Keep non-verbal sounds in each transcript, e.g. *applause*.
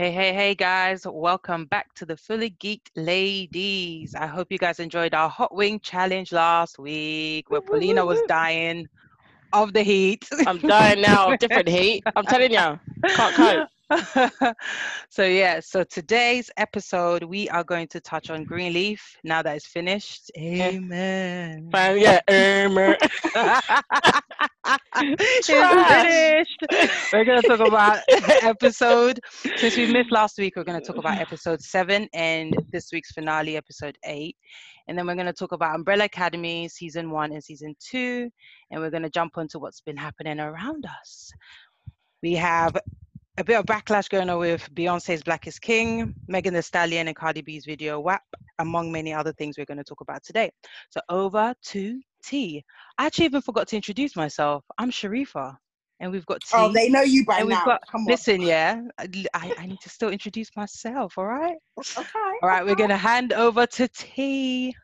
Hey, hey, hey, guys. Welcome back to the Fully Geeked Ladies. I hope you guys enjoyed our hot wing challenge last week where Paulina was *laughs* dying of the heat. I'm dying now of different *laughs* heat. I'm telling you, can't cope. *laughs* so yeah, so today's episode we are going to touch on Greenleaf now that it's finished. Eh, amen. Fine, yeah, amen. *laughs* *laughs* it's finished. We're gonna talk about episode since we missed last week, we're gonna talk about episode seven and this week's finale, episode eight. And then we're going to talk about Umbrella Academy season one and season two. And we're going to jump onto what's been happening around us. We have a bit of backlash going on with Beyonce's Black is King, Megan Thee Stallion and Cardi B's video WAP, among many other things we're going to talk about today. So over to T. I actually even forgot to introduce myself. I'm Sharifa. And we've got T. Oh, they know you by now. we've got, Come on. listen, yeah, I, I need to still introduce myself, all right? Okay. All right, we're going to hand over to T.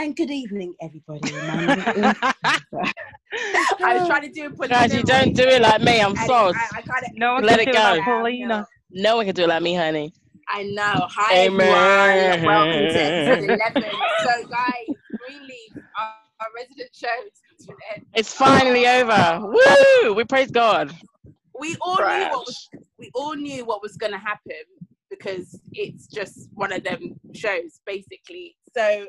And good evening, everybody. My name is Eva. *laughs* *laughs* I was trying to do a Paulina Guys, you don't do it like me. I'm sorry. I, I kind of. no one Let can it do like go. Paulina. No one can do it like me, honey. I know. Hi, Amen. everyone. Welcome to *laughs* episode 11. So, guys, Greenleaf, our, our resident show, is coming to an end. It's finally over. Woo! We praise God. We all knew what was. We all knew what was going to happen because it's just one of them shows, basically. So,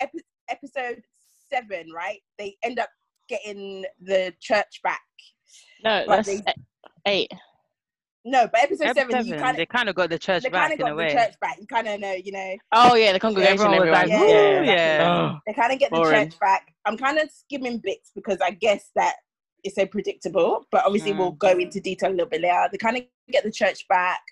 epi- episode seven, right? They end up getting the church back. No, But that's they- eight. No, but episode Episode seven, you seven, kind they of kind of got the church they back kind of in a way. the church back. You kind of know, you know, Oh yeah, the congregation. Everyone was like, everyone. "Woo!" yeah. yeah. Oh. they kind of get the church back. I'm kind of skimming bits because I guess that it's so predictable, but obviously Mm. we'll go into detail a little bit later. They kind of get the church back.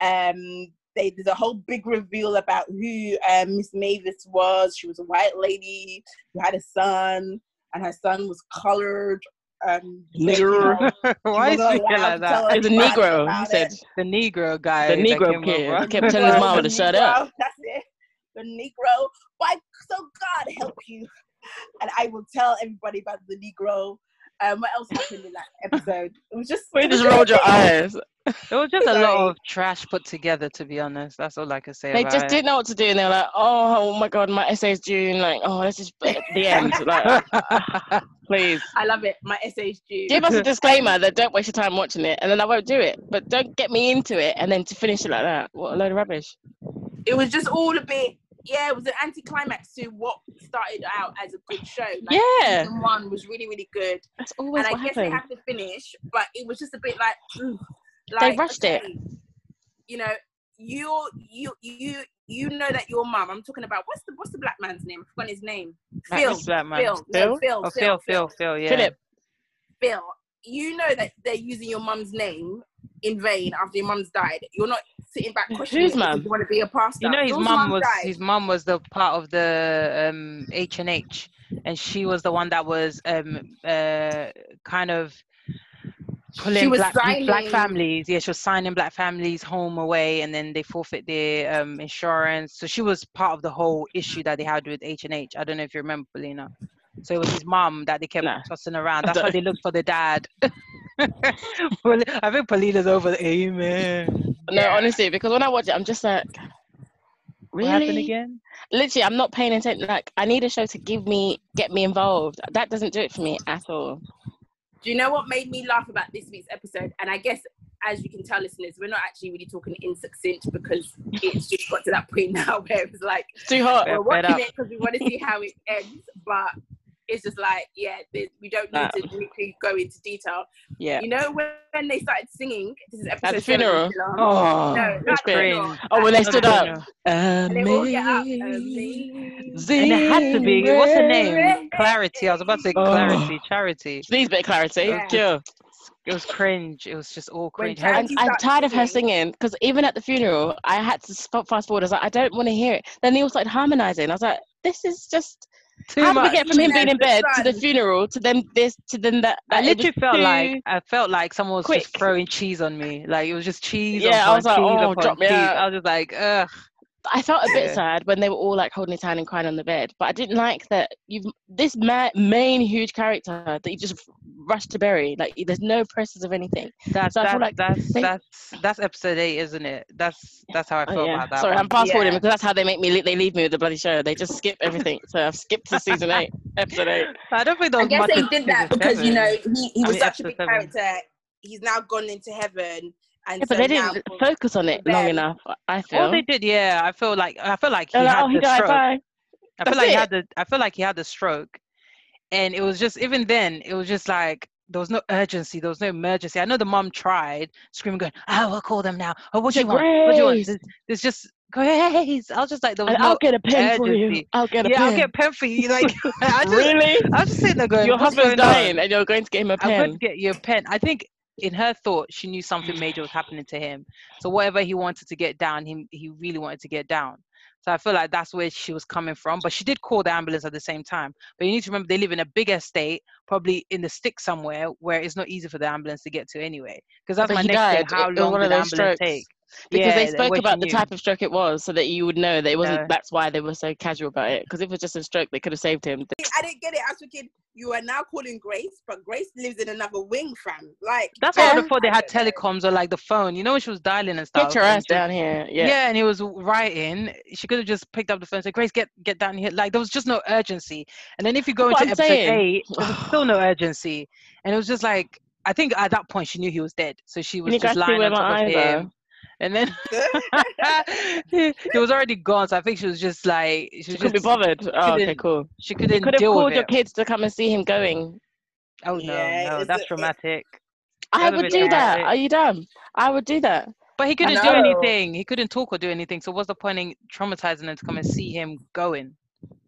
Um, they, there's a whole big reveal about who um, Miss Mavis was. She was a white lady who had a son, and her son was colored. Um, so, you Nigger. know, Why is he allowed like that? tell It's a Negro. He said it. The Negro guy. the Negro kid. over. He kept telling his Negro, mama to shut up. That's it. The Negro. Why? So God help you. And I will tell everybody about the Negro. Um, what else happened in that episode? It was just. We just rolled your eyes. *laughs* It was just a lot of trash put together, to be honest. That's all I can say They about just it. didn't know what to do, and they were like, "Oh, my God, my essay's due." And like, "Oh, this is the *laughs* end." Like, *laughs* please I love it. My essays due. give us a disclaimer that don't waste your time watching it, and then I won't do it. But don't get me into it and then to finish it like that. What a load of rubbish. It was just all a bit. Yeah, it was an anticlimax to what started out as a good show. Like, Yeah. Season one was really, really good. That's always and I what guess they happens. have to finish, but it was just a bit like, ugh, They like, rushed it. You know, you you you you know that your mum. I'm talking about what's the what's the black man's name? I've forgotten his name. Black Phil. This black man. Phil. No, Phil. Oh, Phil, Phil, Phil, yeah. Philip, Phil. You know that they're using your mum's name in vain after your mum's died. You're not sitting back questioning Whose it because mum? you want to be a pastor. You know, his Phil's mum was died. his mum was the part of the um H and H, and she was the one that was um uh kind of pulling was black black families. Yeah, she was signing black families home away, and then they forfeit their um insurance. So she was part of the whole issue that they had with H and H. I don't know if you remember, Paulina. So it was his mum that they kept Nah. tossing around. That's why they looked for the dad. *laughs* Paul- I think Paulina's over. The, Amen. no, Yeah. honestly, because when I watch it, I'm just like, What happened again? Literally, I'm not paying attention. Like, I need a show to give me, get me involved. That doesn't do it for me at all. Do you know what made me laugh about this week's episode? And I guess, as you can tell, listeners, we're not actually really talking in succinct because it's just got to that point *laughs* now where it's like It's too hot. We're fed watching it because we want to see how it *laughs* ends, but it's just like, yeah, we don't need Nah. to really go into detail. Yeah. You know when, when they started singing? This is episode At the funeral. Sheila. Oh, no, it's not the funeral. Oh, when they stood up. And they all. Um, Amazing. And it had to be. What's her name? Clarity. I was about to say Oh. clarity. Charity. Please, bit of clarity. Yeah. Sure. It was cringe. It was just all cringe. I'm, I'm tired of her singing. singing because even at the funeral, I had to sp- fast forward. I was like, I don't want to hear it. Then they all started harmonizing. I was like, this is just. Too how did we get from him You know, being in bed to the funeral to then this to then that? I Like, it literally felt like I felt like someone was just throwing cheese on me. Like it was just cheese. Yeah, I was like, oh, drop me cheese. out. I was just like, ugh. I felt a bit Yeah. sad when they were all like holding his hand and crying on the bed, but I didn't like that you've this ma- main huge character that you just rushed to bury. Like there's no process of anything. That's So I that's feel like that's, they- that's that's episode eight, isn't it? That's that's how I Oh, feel yeah. about that. Sorry, one. I'm fast forwarding Yeah. because that's how they make me. They leave me with the bloody show. They just skip everything. So I've skipped to season eight, *laughs* episode eight. I don't think I guess they did that season because you know he, he I was mean, such a big seven. character. He's now gone into heaven, and Yeah, but so they now didn't focus on it long enough. I feel. All they did, yeah. I feel like I feel like he They're had oh, he the died. stroke. Bye. I That's feel like he had the I feel like he had the stroke, and it was just even then it was just like there was no urgency, there was no emergency. I know the mom tried screaming, going, oh, "I will call them now." Oh, what do you want? What do you want? There's just Grace. I was just like, there was And no. I'll get a pen for you. I'll get a yeah, pen. I'll get a pen for you. Like, *laughs* *laughs* I just, really? I was just sitting there going, Your husband's going on?" dying, and you're going to get him a I'm going pen. to get you a pen. I think in her thought, she knew something major was happening to him. So whatever he wanted to get down, he he really wanted to get down. So I feel like that's where she was coming from. But she did call the ambulance at the same time. But you need to remember they live in a big estate, probably in the sticks somewhere, where it's not easy for the ambulance to get to anyway. Because that's But my next died. thing. How It long did the ambulance strokes. take? Because Yeah, they spoke about the type of stroke it was, so that you would know that it wasn't. Yeah. That's why they were so casual about it. Because if it was just a stroke, they could have saved him. I didn't get it. I was thinking you are now calling Grace, but Grace lives in another wing, fam. Like That's why before they had don't telecoms or like the phone. You know when she was dialing and stuff. Get your ass down here. Yeah. Yeah. and he was writing. She could have just picked up the phone and said, "Grace, get get down here." Like there was just no urgency. And then if you go That's what into I'm episode saying. eight, there was still no urgency, and it was just like I think at that point she knew he was dead, so she was you just lying on top of eyes are. him. And then *laughs* he, he was already gone, so I think she was just like she She was couldn't be bothered. Oh, okay, couldn't cool. she couldn't could have deal called your it. kids to come and see him going. Oh no, Yeah, no, that's a- it- dramatic. I would bit do that. Are you dumb? I would do that. But he couldn't do anything. He couldn't talk or do anything. So what's the point in traumatizing them to come and see him going?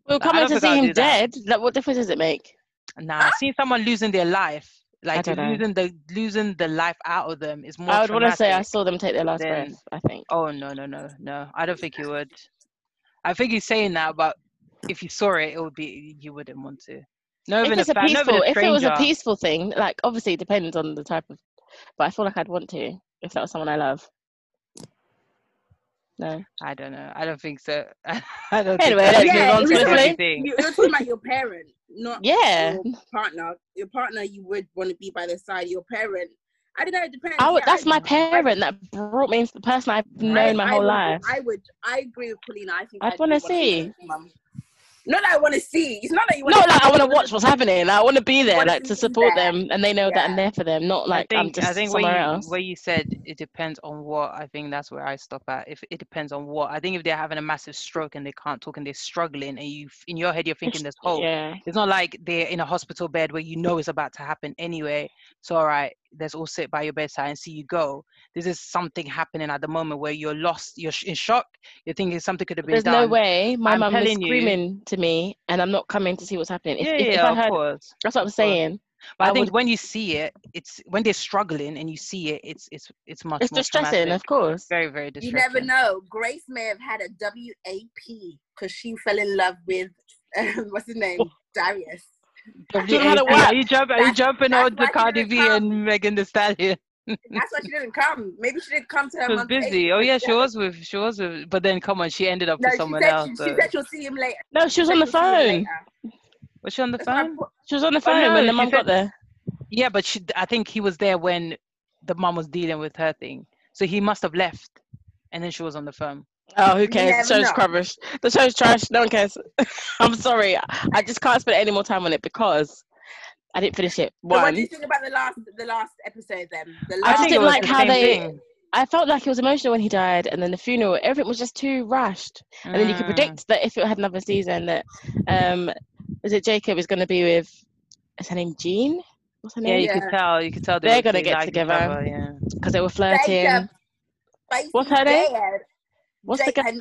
Well, I coming don't to see him dead. Like, what difference does it make? Nah, seeing someone losing their life, like don't know. losing the losing the life out of them, is more. I would want to say I saw them take their last then- breath. I think. Oh no no no no! I don't think you would. I think he's saying that, but if you saw it, it would be you wouldn't want to. No, if it's a, fan, peaceful, if it was a peaceful thing, like obviously it depends on the type of, but I feel like I'd want to if that was someone I love. No. I don't know. I don't think so. *laughs* I don't Anyway, think let's so. Yeah, on it was swiftly. everything. You, you're talking about your parent, not Yeah. your partner. Your partner, you would want to be by their side. Your parent, I don't know. It depends. I would, Yeah, that's my I- parent that brought me into the person I've I- known my I whole would- life. I would. I agree with Paulina. I think I'd I'd wanna want see. Mum. Not that I want to see. It's not that you want. Not like I want to watch what's happening. Like, I want to be there, wanna like to support there. them, and they know that I'm Yeah. there for them. Not like I I'm just I think where somewhere you else. where you said it depends on what I think that's where I stop at. If it depends on what I think if they're having a massive stroke and they can't talk and they're struggling and you in your head you're thinking there's *laughs* hope. Yeah. It's not like they're in a hospital bed where you know it's about to happen anyway. So all right, let's all sit by your bedside and see you go. This is something happening at the moment where you're lost, you're sh- in shock. You're thinking something could have been There's done. no way my I'm mum was telling you- screaming to me, and I'm not coming to see what's happening. If, Yeah, if, if yeah, I of course. that's what I'm saying. But I, I think would- when you see it, it's when they're struggling and you see it, it's it's it's much It's more distressing, traumatic. of course. Very very distressing. You never know. Grace may have had a WAP because she fell in love with um, *laughs* what's his name, Darius. Don't know how to WAP. Are you jumping? Are you jumping on she Cardi B and Megan Thee Stallion? That's why she didn't come. Maybe she didn't come to her She was busy. Oh yeah, she was with she was with. But then come on, she ended up No, with someone else. she, so- she said she'll see him later. No, she was She on the said she'll see him phone. Was she on the That's phone? She was on the Oh, phone no, when the mum got there. Yeah, but she. I think he was there when the mom was dealing with her thing. So he must have left, and then she was on the phone. Oh, who cares? The show's know. rubbish. The show's trash. No one cares. *laughs* I'm sorry. I just can't spend any more time on it because I didn't finish it. So what do you think about the last the last episode then? The I last just didn't like the how they- thing. I felt like it was emotional when he died, and then the funeral. Everything was just too rushed. And then you could Mm. predict that if it had another season, that um, is it Jacob is going to be with? Is her name Jean? What's her Yeah, name? you could tell. You could tell they They're gonna get liked each together. other, yeah. Because they were flirting. Jacob. Spicy What's her name? Dad. What's the Jake- guy? her,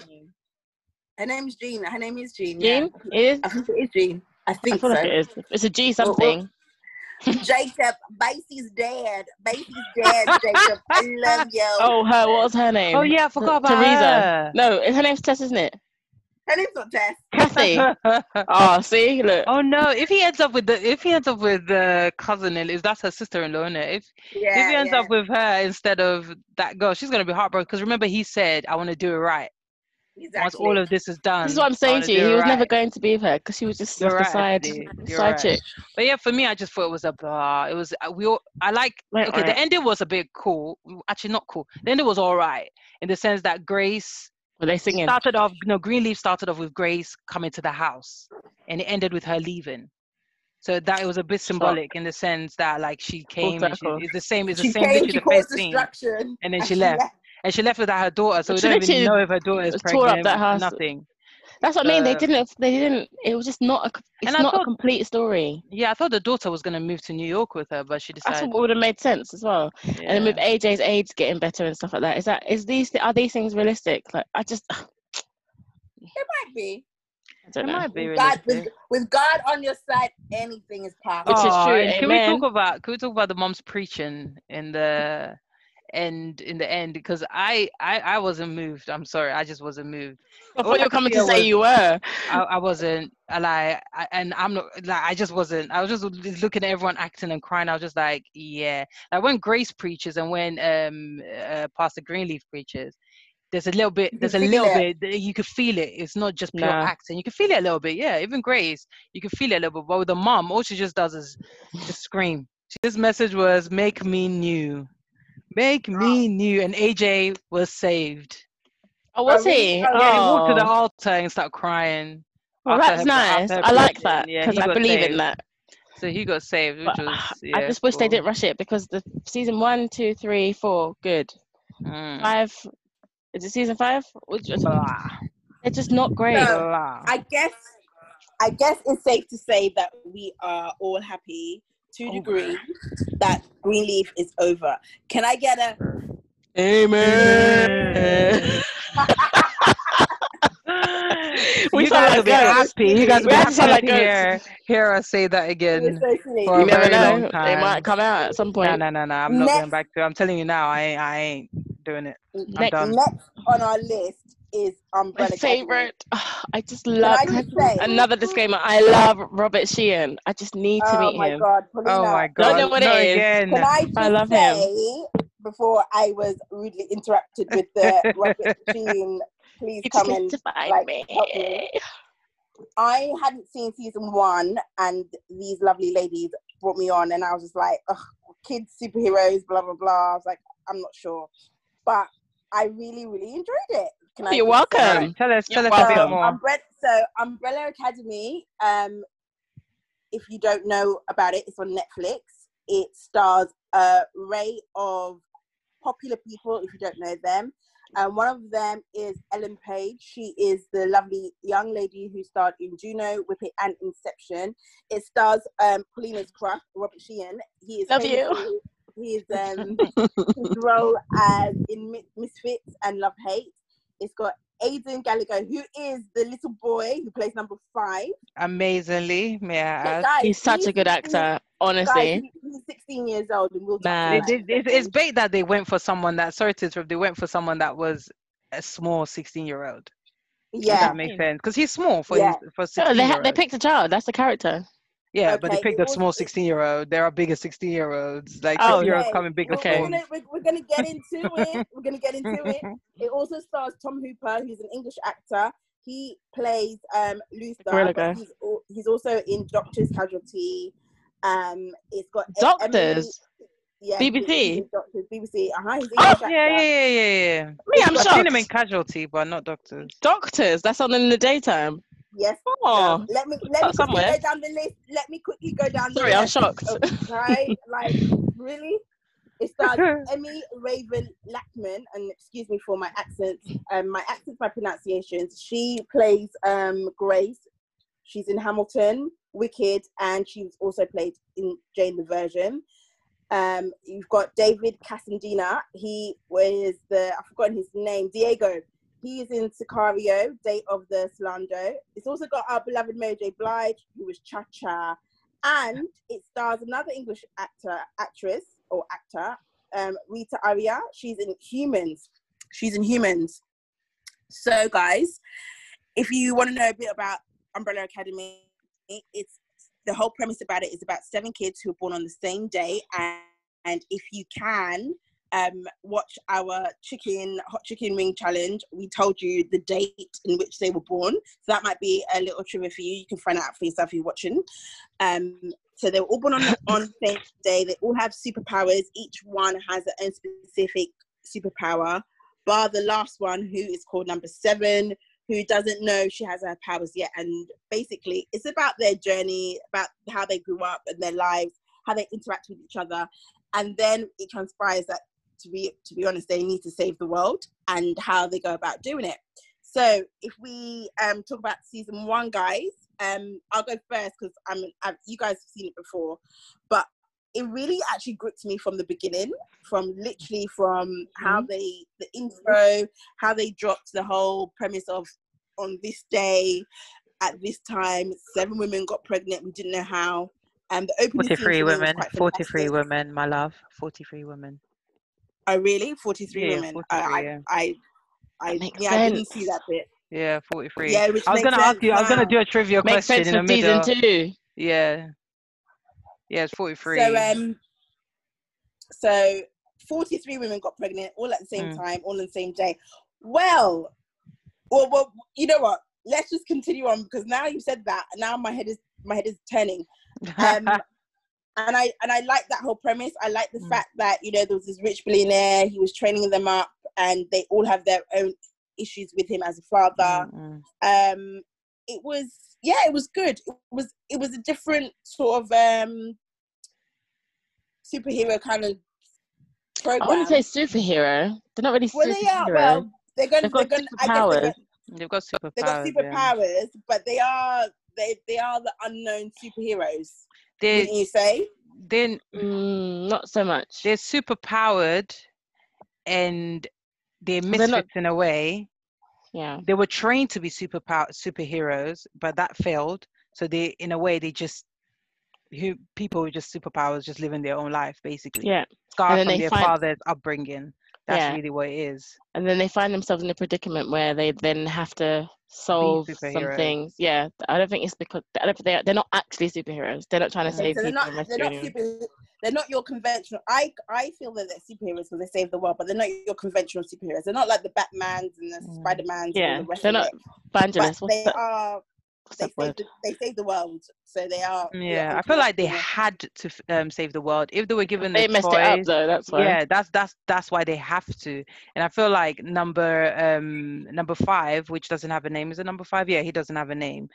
her name's Jean. Her name is Jean. Jean? Yeah. It is. I think it is Jean. I I think feel so. like it is. It's a G Well, well, something. Jacob, Basie's dad. Basie's dad, *laughs* Jacob. I love you. Oh, her. What was her name? Oh yeah, I forgot about Teresa. her. No, her name's Tess, isn't it? Her name's not Tess. Kathy. oh, see, look. oh no! If he ends up with the if he ends up with the cousin, is that's her sister-in-law, is If Yeah. if he ends yeah. up with her instead of that girl, she's gonna be heartbroken. Because remember, he said, "I want to do it right." Exactly. Once all of this is done, This is what I'm saying wanna you. He was never going to be with her because she was just You're like right, side. You're side right. chick. But yeah, for me, I just thought it was a blah. It was uh, we all. I like Right, okay. The ending was a bit cool. Actually, not cool. The ending was all right in the sense that Grace Were they singing? started off. No, Greenleaf started off with Grace coming to the house, and it ended with her leaving. So that it was a bit symbolic in the sense that like she came. And she, it's the same. It's the She same. came, she the caused first scene, destruction, and then *laughs* she left. and she left without her daughter. So we don't even know if her daughter is tore up pregnant. that house. Nothing. That's what I mean. They Uh, didn't. They didn't. It was just not a. It's And I not a complete story. Yeah, I thought the daughter was gonna move to New York with her, but she decided. That's decided. what would have made sense as well. yeah. And then with AJ's age getting better and stuff like that, is that is these are these things realistic? Like I just *sighs* I might be. don't it know. might be With God, with, with God on your side, anything is possible. Which is true, Can we talk about can we talk about the mom's preaching in the end in the end because I, I I wasn't moved. I'm sorry, I just wasn't moved. I thought you were coming to say was- you were. *laughs* I, I wasn't I like I, and I'm not like I just wasn't. I was just looking at everyone acting and crying. I was just like, yeah. Like when Grace preaches and when um uh, Pastor Greenleaf preaches. There's a little bit. There's a little feel bit. You can feel it. It's not just pure Nah. acting. You can feel it a little bit. Yeah, even Grace, you can feel it a little bit. But with the mom, all she just does is just scream. This message was "Make me new, make me new," and AJ was saved. Oh, was really? he? Oh, Yeah, he walked to the Oh. altar and started crying. Well, that's her- nice. I like that because he I got believe in that. So he got saved, which But, was. uh, Yeah, I just wish they didn't rush it because the season one, two, three, four, good. Mm. Five, is it season five? Which is- Blah, They're just not great. No. I guess I guess it's safe to say that we are all happy to a Over. Oh, degree that Greenleaf is over. Can I get a Amen. We you sound guys like will be goats. happy. You guys will We be actually sound happy to hear, hear us say that again. so for you a never very long know. They might come out at some point. no, no, no. no. I'm not Next- going back to. I'm telling you now. I ain't. I ain't doing it. Next, done. Next on our list is my Umbrella Academy. favorite. *sighs* I just love. I just say? Another disclaimer. I love Robert Sheehan. I just need to Oh meet my him. God, Oh my Don't god! know what not it is. again. Can I just I love him. say before I was rudely interrupted with the Robert *laughs* Sheehan, please You come need and like, me. help me. I hadn't seen season one, and these lovely ladies brought me on, and I was just like, Ugh, kids, superheroes, blah blah blah. I was like, I'm not sure, but I really, really enjoyed it. Can I You're just say? welcome. Alright, tell us. You're Tell us a bit more. Umbrella, so Umbrella Academy. Um, if you don't know about it, it's on Netflix. It stars a array of popular people. If you don't know them, and one of them is Ellen Page. She is the lovely young lady who starred in Juno, Whip It, and Inception. It stars um, Paulina's crush, Robert Sheehan. He is Love famous you. for- He is um, *laughs* his role as in Misfits and Love Hate. It's got Aidan Gallagher, who is the little boy who plays number five. Amazingly, yeah. I. Guys, He's such a good actor. Guys, Honestly. he- he's 16 years old and we'll talk Man. It, that in a it, it's second. bait that they went for someone that. Sorry to interrupt. They went for someone that was a small 16 year old. Does Yeah. that make sense? Because he's small for Yeah. his, for No, 16 they year ha- they picked a child. That's the character. Yeah, but they picked a small 16 year old. There are bigger 16 year olds. Like Oh, 16 year olds Okay, coming big Okay. we're, gonna, we're, we're gonna get into it. *laughs* We're gonna get into it. *laughs* It also stars Tom Hopper, who's an English actor. He plays um, Luther, Gorilla he's, he's also in Doctor's Casualty. Um, it's got E- Emily- Doctors. yeah, BBC? Doctors, BBC. Uh huh. He's Oh, Yeah, yeah, yeah, yeah, yeah. Me, I'm I've seen him in. Casualty, but not Doctors. Doctors. That's on in the daytime. Yes. Oh, Let me let me Start quickly go down the list. Let me quickly go down. sorry, the I'm list. shocked. *laughs* Okay, like really? It stars *laughs* Emmy Raven Lackman, and excuse me for my accents, um, my accents, my pronunciations. She plays um Grace. She's in Hamilton, Wicked, and she's also played in Jane the Virgin. Um, you've got David Cassandina. He was the I've forgotten his name, Diego. He is in Sicario, Date of the Slando. It's also got our beloved J. Blige, who was Cha Cha, and it stars another English actor, actress or actor, um, Ritu Arya. She's in Humans. She's in Humans. So, guys, if you want to know a bit about Umbrella Academy, it's the whole premise about it is about seven kids who are born on the same day, and, and if you can, um, watch our chicken hot chicken wing challenge, we told you the date in which they were born. So that might be a little trivia for you. You can find out for yourself if you're watching. Um, so they were all born on *laughs* on the same day. They all have superpowers. Each one has their own specific superpower. Bar the last one, who is called number seven, who doesn't know she has her powers yet. And basically, it's about their journey, about how they grew up and their lives, how they interact with each other. And then it transpires that, to be to be honest, they need to save the world and how they go about doing it. So if we um, talk about season one, guys, um, I'll go first because I'm, I've, you guys have seen it before, but it really actually gripped me from the beginning, from literally from how Mhm. they the intro, how they dropped the whole premise of on this day, at this time, seven women got pregnant. We didn't know how. And the opening 43 for me was women. 43 women, my love. 43 women. Oh, really? Forty-three Yeah, women. 43, I, yeah. I, I, I, Makes yeah, I didn't see that bit. Yeah, 43. Yeah, which I was makes gonna ask sense you. I was gonna do a trivia Makes question sense in the for season two. Yeah. Yeah, it's 43. So um, so forty-three women got pregnant all at the same Mm. time, all on the same day. Well, well, well, you know what? Let's just continue on because now you said that. Now my head is my head is turning. *laughs* Um, and I and I like that whole premise. I like the Mm. fact that you know there was this rich billionaire. He was training them up, and they all have their own issues with him as a father. Mm, um it was yeah it was good it was it was a different sort of um superhero kind of I program wouldn't say superhero. They're not really well superhero. they are well they're gonna They've they're got I they're superpowers. gonna, They've got superpowers. they got yeah. superpowers but they are they they are the unknown superheroes They wouldn't you say Then Mm, not so much. they're super powered and they're They're not- misfits in a way. Yeah. They were trained to be super superheroes, but that failed. So they, in a way, they just who people with just superpowers just living their own life, basically. Yeah. Scarred then from their find- father's upbringing. That's Yeah. really what it is. And then they find themselves in a predicament where they then have to solve some things. Yeah. I don't think it's because I don't think they're, they're not actually superheroes. They're not trying to save so they're people not they're not super they're not your conventional I I feel that they're superheroes because they save the world but they're not your conventional superheroes they're not like the Batmans and the Mm. Spider-Mans Yeah, and the rest they're of not evangelists. but they are what's they that save the, they save the world so they are Yeah, I feel like they had to um, save the world if they were given They the messed choice. it up though. That's why. yeah that's that's that's why they have to and i feel like number um number five which doesn't have a name is it number five yeah he doesn't have a name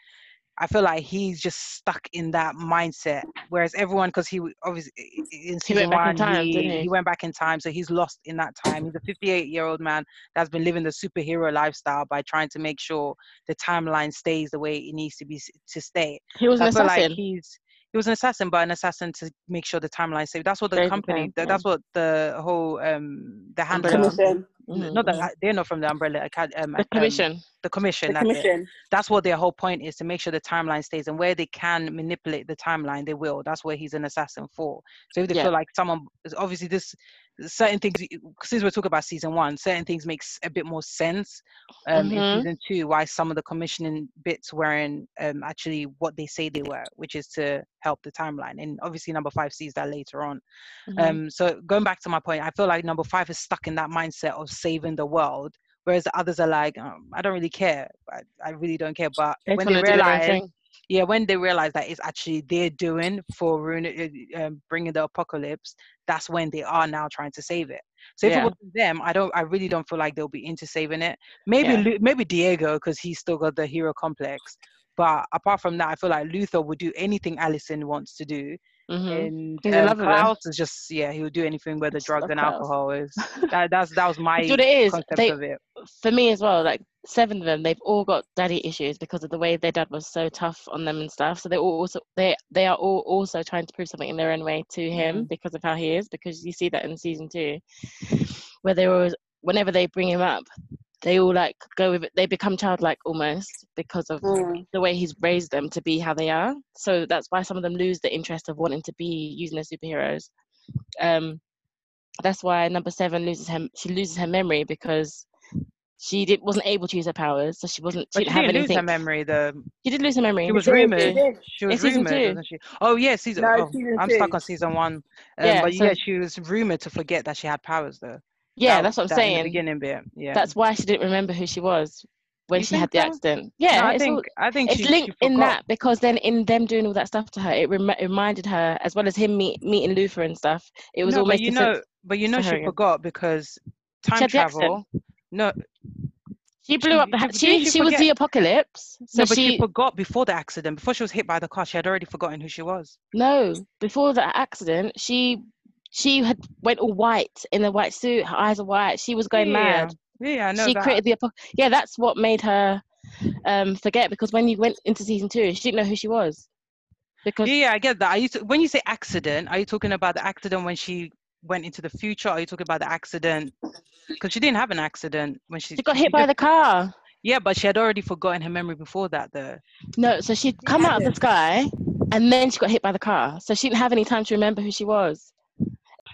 i feel like he's just stuck in that mindset whereas everyone because he obviously in He season went back in time, he, didn't he? went back in time so he's lost in that time he's a 58 year old man that's been living the superhero lifestyle by trying to make sure the timeline stays the way it needs to be to stay He was so an I feel assassin. like he's he was an assassin, but an assassin to make sure the timeline safe. That's what the the company. That's what the whole um the handler. Umbrella. Mhm. Not that Mhm. they're not from the umbrella. Acad- Um, The um, commission. the commission. the that's it commission that's what their whole point is to make sure the timeline stays and where they can manipulate the timeline they will that's where he's an assassin for so if they Yeah. feel like someone is obviously this certain things since we're talking about season one certain things makes a bit more sense um Mhm. in season two why some of the commissioning bits weren't um actually what they say they were which is to help the timeline and obviously number five sees that later on Mhm. um, so going back to my point, I feel like number five is stuck in that mindset of saving the world, whereas the others are like, um, I don't really care. I, I really don't care. But They when they wanna do their own realize. Yeah, when they realize that it's actually they're doing for ruining, uh, um, bringing the apocalypse, that's when they are now trying to save it. So if Yeah. it was them, I don't, I really don't feel like they'll be into saving it. Maybe, Yeah. Lu- maybe Diego because he's still got the hero complex. But apart from that, I feel like Luther would do anything Allison wants to do Mhm. and He's in um, love with her. Klaus is just yeah, he would do anything where the drugs love and Klaus. alcohol is. *laughs* That, that's that was my Do what it is? concept They, of it. for me as well, like seven of them, they've all got daddy issues because of the way their dad was so tough on them and stuff. So they all also they they are all also trying to prove something in their own way to him Mhm. because of how he is. Because you see that in season two, where they always whenever they bring him up, they all like go with it. They become childlike almost because of Mm. the way he's raised them to be how they are. So that's why some of them lose the interest of wanting to be using their superheroes. Um, that's why number seven loses her. She loses her memory because she did wasn't able to use her powers, so she wasn't. She But didn't she have didn't lose her memory. The She did lose her memory. she was She did, rumored. she did. She was season rumored, two. she? Oh yeah, season. No, oh, season I'm two. stuck on season one. Um, Yeah, but so- yeah, she was rumored to forget that she had powers though. Yeah, That- that's what I'm that In the saying. beginning bit, yeah. That's why she didn't remember who she was when You she had the so? accident. Yeah, No, I it's all- think I think it's she, linked she in that because then in them doing all that stuff to her, it rem- reminded her as well as him meet, meeting Luther and stuff. It was no, all but making you know, but you know, she forgot because time travel. No, She blew up the. she- ha- She she she was the apocalypse. So no, but she, she forgot before the accident. Before she was hit by the car, she had already forgotten who she was. no before the accident she she had went all white in a white suit. Her eyes are white. She was going yeah, mad. Yeah, I know she that. created the apo- yeah. That's what made her um forget because when you went into season two, she didn't know who she was because Yeah, yeah, I get that. Are you t- when you say accident, are you talking about the accident when she went into the future? Are you talking about the accident because she didn't have an accident when she she got hit by the car. Yeah, but she had already forgotten her memory before that, though. No, so she'd come out of the sky and then she got hit by the car. So she didn't have any time to remember who she was.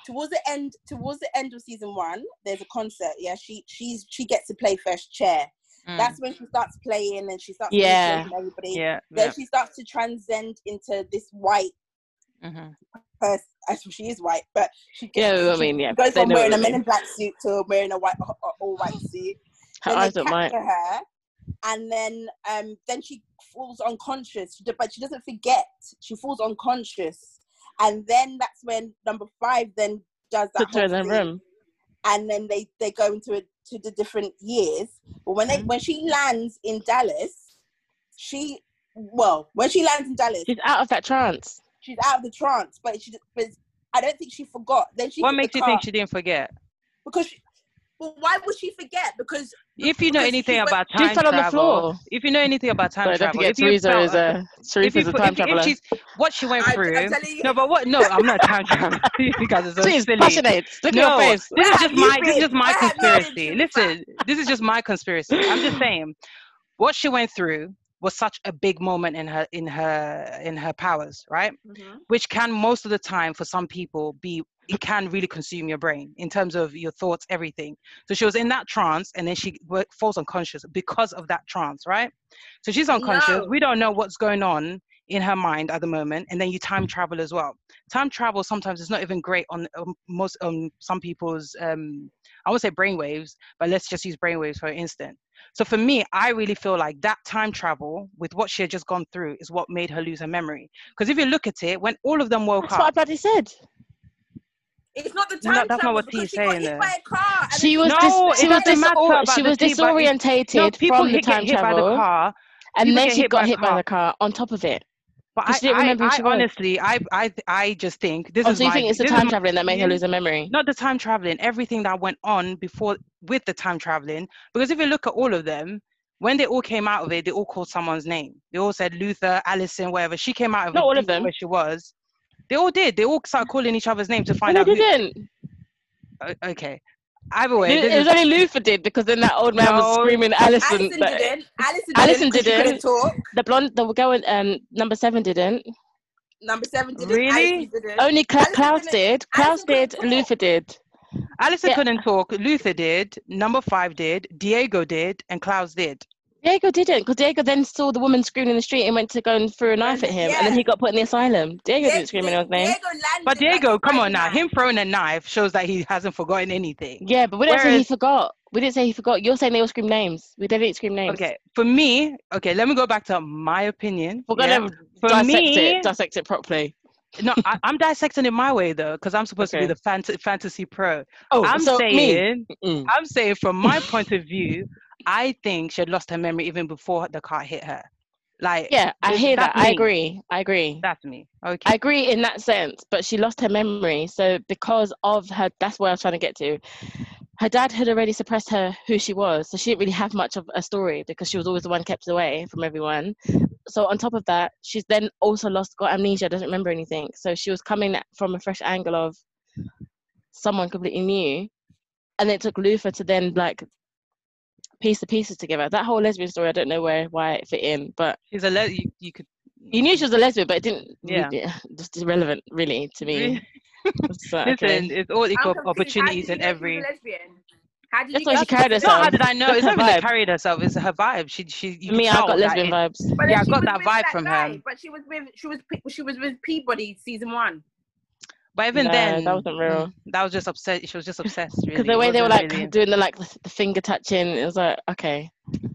Towards the end towards the end of season one there's a concert yeah she she's she gets to play first chair Mm, that's when she starts playing and she starts Yeah. everybody yeah. then yeah. she starts to transcend into this white mhm. person she is white but she Yeah, I mean, yeah. goes from wearing a men in black suit to wearing a white all white suit Her then eyes white. capture her and then um then she falls unconscious but she doesn't forget she falls unconscious and then that's when number five then does that Puts whole thing. room. and then they they go into it to the different years but when they Mm-hmm. when she lands in dallas she well when she lands in dallas She's out of that trance. she's out of the trance but she but i don't think she forgot then she What makes you car think she didn't forget? because she, well why would she forget because If you know because anything she went- about She time fell on the travel, floor. if you know anything about time But travel, forget, if Teresa felt- is a if Teresa is a time if, if traveler. she's what she went through. i'm telling you No, but what? No, I'm not a time traveler. *laughs* you guys are so She's silly. passionate. Look no, at your face. this Where is have just you my this is just my Where have you been, conspiracy. Listen, this is just my conspiracy. I'm just saying, what she went through was such a big moment in her in her in her powers, right? Mm-hmm. Which can most of the time for some people be it can really consume your brain in terms of your thoughts, everything. So she was in that trance, and then she falls unconscious because of that trance, right? So she's unconscious. No. We don't know what's going on in her mind at the moment, and then you time travel as well. Time travel sometimes is not even great on um, most um some people's um I won't say brainwaves, but let's just use brainwaves for instance. So for me, I really feel like that time travel with what she had just gone through is what made her lose her memory. Because if you look at it, when all of them woke up, That's what I up, bloody said. It's not the No, time that's not what because he's she got saying hit there. by a car She was No, dis- she was doesn't disor- about she the was thing, disorientated no, people from the hit, get time hit by the car, and people then she hit got by a hit by the car on top of it. but Because I, she didn't I, remember who I she was. honestly, I, I, I just think this Oh, is so you my, think it's the time traveling that made her lose her mm-hmm. memory? not the time traveling, everything that went on before with the time traveling. Because if you look at all of them, when they all came out of it, they all called someone's name. They all said Luther, Allison, whatever. She came out of Not it, all of them. where she was. They all did. They all started calling each other's names to find they out who. didn't. o- Okay. Either way, Lu- it was is, only Luther did because then that old man was screaming Allison. Allison but didn't. Allison didn't. Allison 'cause she couldn't didn't. talk. The blonde, the girl in um, number seven didn't. Number seven didn't. Really? Didn't. Only Cla- Klaus didn't- did. Klaus Allison did. talk. Luther did. Allison Yeah. couldn't talk. Luther did. Number five did. Diego did. And Klaus did. Diego didn't because Diego then saw the woman screaming in the street and went to go and throw a knife at him, and then he got put in the asylum. Diego Die- didn't scream anyone's name. Diego landed But like Diego, come on now. Him throwing a knife shows that he hasn't forgotten anything. Yeah, but we didn't say he forgot. We didn't say he forgot. You're saying they all scream names. We didn't scream names. Okay, for me, okay, let me go back to my opinion. We're yeah. gonna For dissect me, it. Dissect it properly. no, I, I'm dissecting it my way though, because I'm supposed to be the fant- fantasy pro. Oh, I'm so me. saying, Mm. I'm saying from my point of view, I think she had lost her memory even before the car hit her. Like, Yeah, I hear that. I agree. I agree. that's me. Okay. I agree in that sense, but she lost her memory. So because of her, that's where I was trying to get to. Her dad had already suppressed her who she was, so she didn't really have much of a story because she was always the one kept away from everyone. So on top of that, she's then also lost, got amnesia, doesn't remember anything. So she was coming from a fresh angle of someone completely new, and it took Luther to then like piece the pieces together. That whole lesbian story, I don't know where why it fit in, but She's a le- you, you could. you knew she was a lesbian, but it didn't. Yeah. really- just irrelevant, really, to me. Really? It's like, *laughs* okay. It's all I'm equal opportunities in know she was every. lesbian? How did That's you why she carried It's not how did I know? That's It's her not vibe. that carried herself. It's her vibe. She she. You me, I tell got lesbian vibes. But Yeah, I she got that with vibe from guy, her. But she was with she was she was with Peabody season one. But even No, then, that wasn't real. mm, That was just upset. She was just obsessed. *laughs* Really. Because the way they were like really- doing the like the, the finger touching, it was like okay.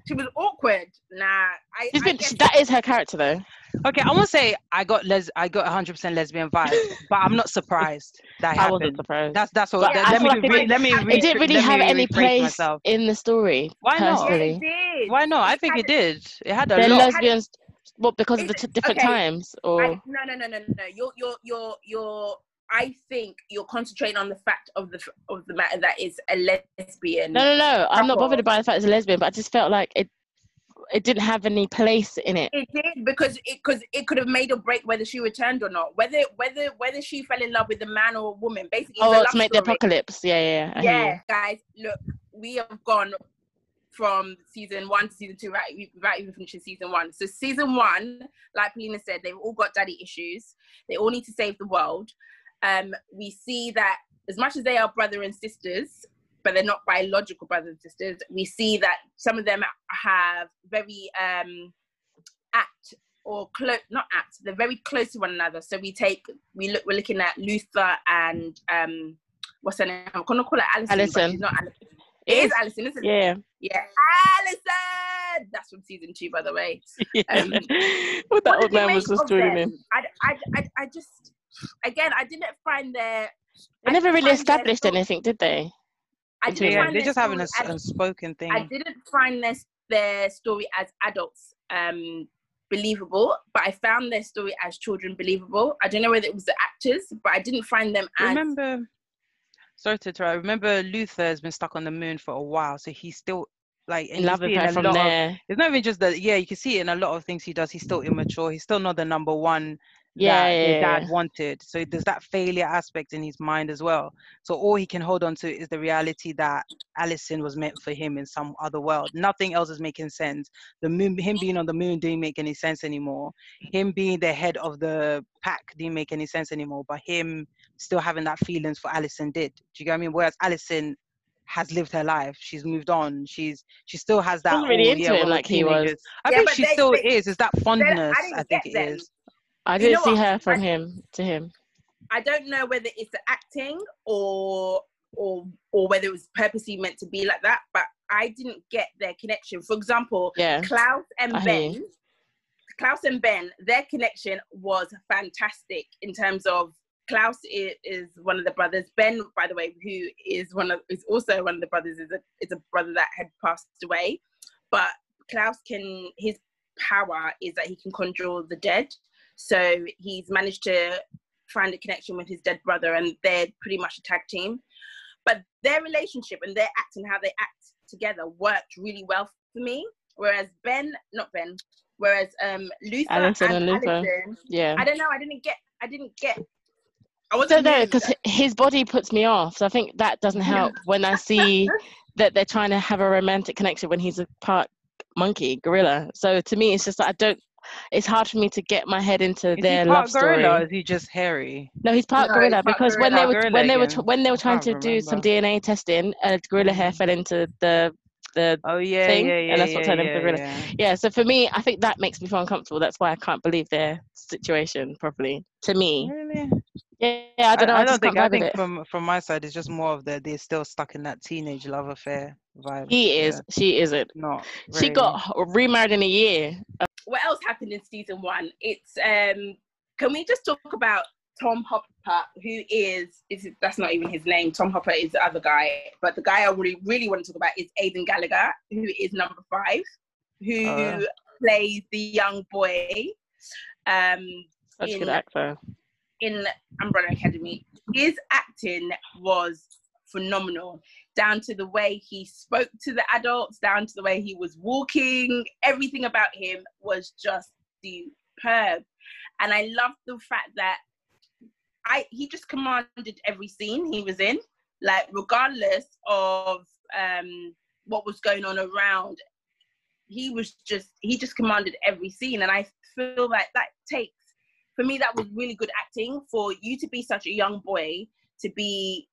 She was awkward. Nah, I. She's I been, she, that is her character though. Okay, I won't say I got les. I got 100 percent lesbian vibe, *laughs* but I'm not surprised that I wasn't surprised. That's that's what. But let, I me like be it didn't- let me. it re- it didn't really let have me any rephrase place Myself. in the story. Why not? yeah, it did. Why not? I think had- it did. It had a They're lot. lesbians. What because of the Is t- different okay, times, or I, no, no, no, no, no, no. You're, you're, you're, you're. I think you're concentrating on the fact of the of the matter that is a lesbian. no, no, no. I'm not bothered by the fact it's a lesbian, but I just felt like it. It didn't have any place in it. It did because it because it could have made or break whether she returned or not. Whether whether whether she fell in love with a man or a woman. Basically, Oh, to make the apocalypse. Yeah, yeah. yeah. I hear you. yeah, uh-huh. guys, look, we have gone from season one to season two, right? Without even finishing season one. So season one, like Paulina said, they've all got daddy issues. They all need to save the world. Um, we see that as much as they are brother and sisters, but they're not biological brothers and sisters. We see that some of them have very um, act or close, not act. They're very close to one another. So we take, we look, we're looking at Luther and um, what's her name? I'm gonna call her Allison. Allison. she's not Allison. It is Allison, isn't it? Yeah. Yeah, Allison. That's from season two, by the way. *laughs* yeah. Um, what that What old man was just joining in. I, I, I, I just, again, I didn't find their. They I never really established anything, did they? I didn't Yeah, find they're their just having a, story as- unspoken thing. I didn't find their their story as adults um believable, but I found their story as children believable. I don't know whether it was the actors, but I didn't find them as remember sorry to interrupt remember luther has been stuck on the moon for a while so he's still like and In love with see her from lot of- there. it's not even just that yeah you can see it in a lot of things he does he's still immature he's still not the number one Yeah, that yeah, their dad yeah. wanted so there's that failure aspect in his mind as well so all he can hold on to is the reality that Allison was meant for him in some other world nothing else is making sense the moon him being on the moon didn't make any sense anymore him being the head of the pack didn't make any sense anymore but him still having that feelings for Allison did. Do you get what I mean? Whereas Allison has lived her life. She's moved on. She's she still has that. wasn't really oh, into yeah, him like he was. I Yeah, think she they- still they- is. Is that fondness? I I think get it them. is. I didn't know see what? her from I- him to him. I don't know whether it's the acting or or or whether it was purposely meant to be like that, but I didn't get their connection. For example, Yeah. Klaus and I Ben, you. Klaus and Ben, their connection was fantastic in terms of Klaus is, is one of the brothers. Ben, by the way, who is one of is also one of the brothers, is a is a brother that had passed away. But Klaus can his power is that he can conjure the dead. So he's managed to find a connection with his dead brother, and they're pretty much a tag team. But their relationship and their act and how they act together worked really well for me. Whereas Ben, not Ben, whereas um Luther Allison and and Luther. Allison, Yeah. I don't know. I didn't get. I didn't get. I I wasn't don't know because his body puts me off. So I think that doesn't *laughs* help when I see that they're trying to have a romantic connection when he's a part monkey, gorilla. So to me, it's just like I don't. It's hard for me to get my head into Is their he love story. gorilla or is he just hairy? No, he's part No, gorilla he's part because when they were Gorilla when they were again. when they were trying to can't do some. DNA testing, uh, gorilla hair fell into the the Oh yeah, thing, yeah, and yeah, that's what yeah, turned him yeah, gorilla. yeah. yeah. So for me, I think that makes me feel uncomfortable. That's why I can't believe their situation properly. To me, Really? yeah, yeah I don't know. I, I, don't think. I think from from my side, it's just more of the they're still stuck in that teenage love affair vibe. He is, Yeah, she isn't. not. She got remarried in a year. What else happened in season one? It's um can we just talk about Tom Hopper, who is is that's not even his name. Tom Hopper is the other guy, but the guy I really really want to talk about is Aidan Gallagher, who is number five, who yeah. plays the young boy um Such a In- good actor. in Umbrella Academy. His acting was phenomenal, down to the way he spoke to the adults, down to the way he was walking. Everything about him was just superb, and I loved the fact that I he just commanded every scene he was in, like regardless of um, what was going on around. He was just he just commanded every scene, and I feel like that takes for me that was really good acting for you to be such a young boy to be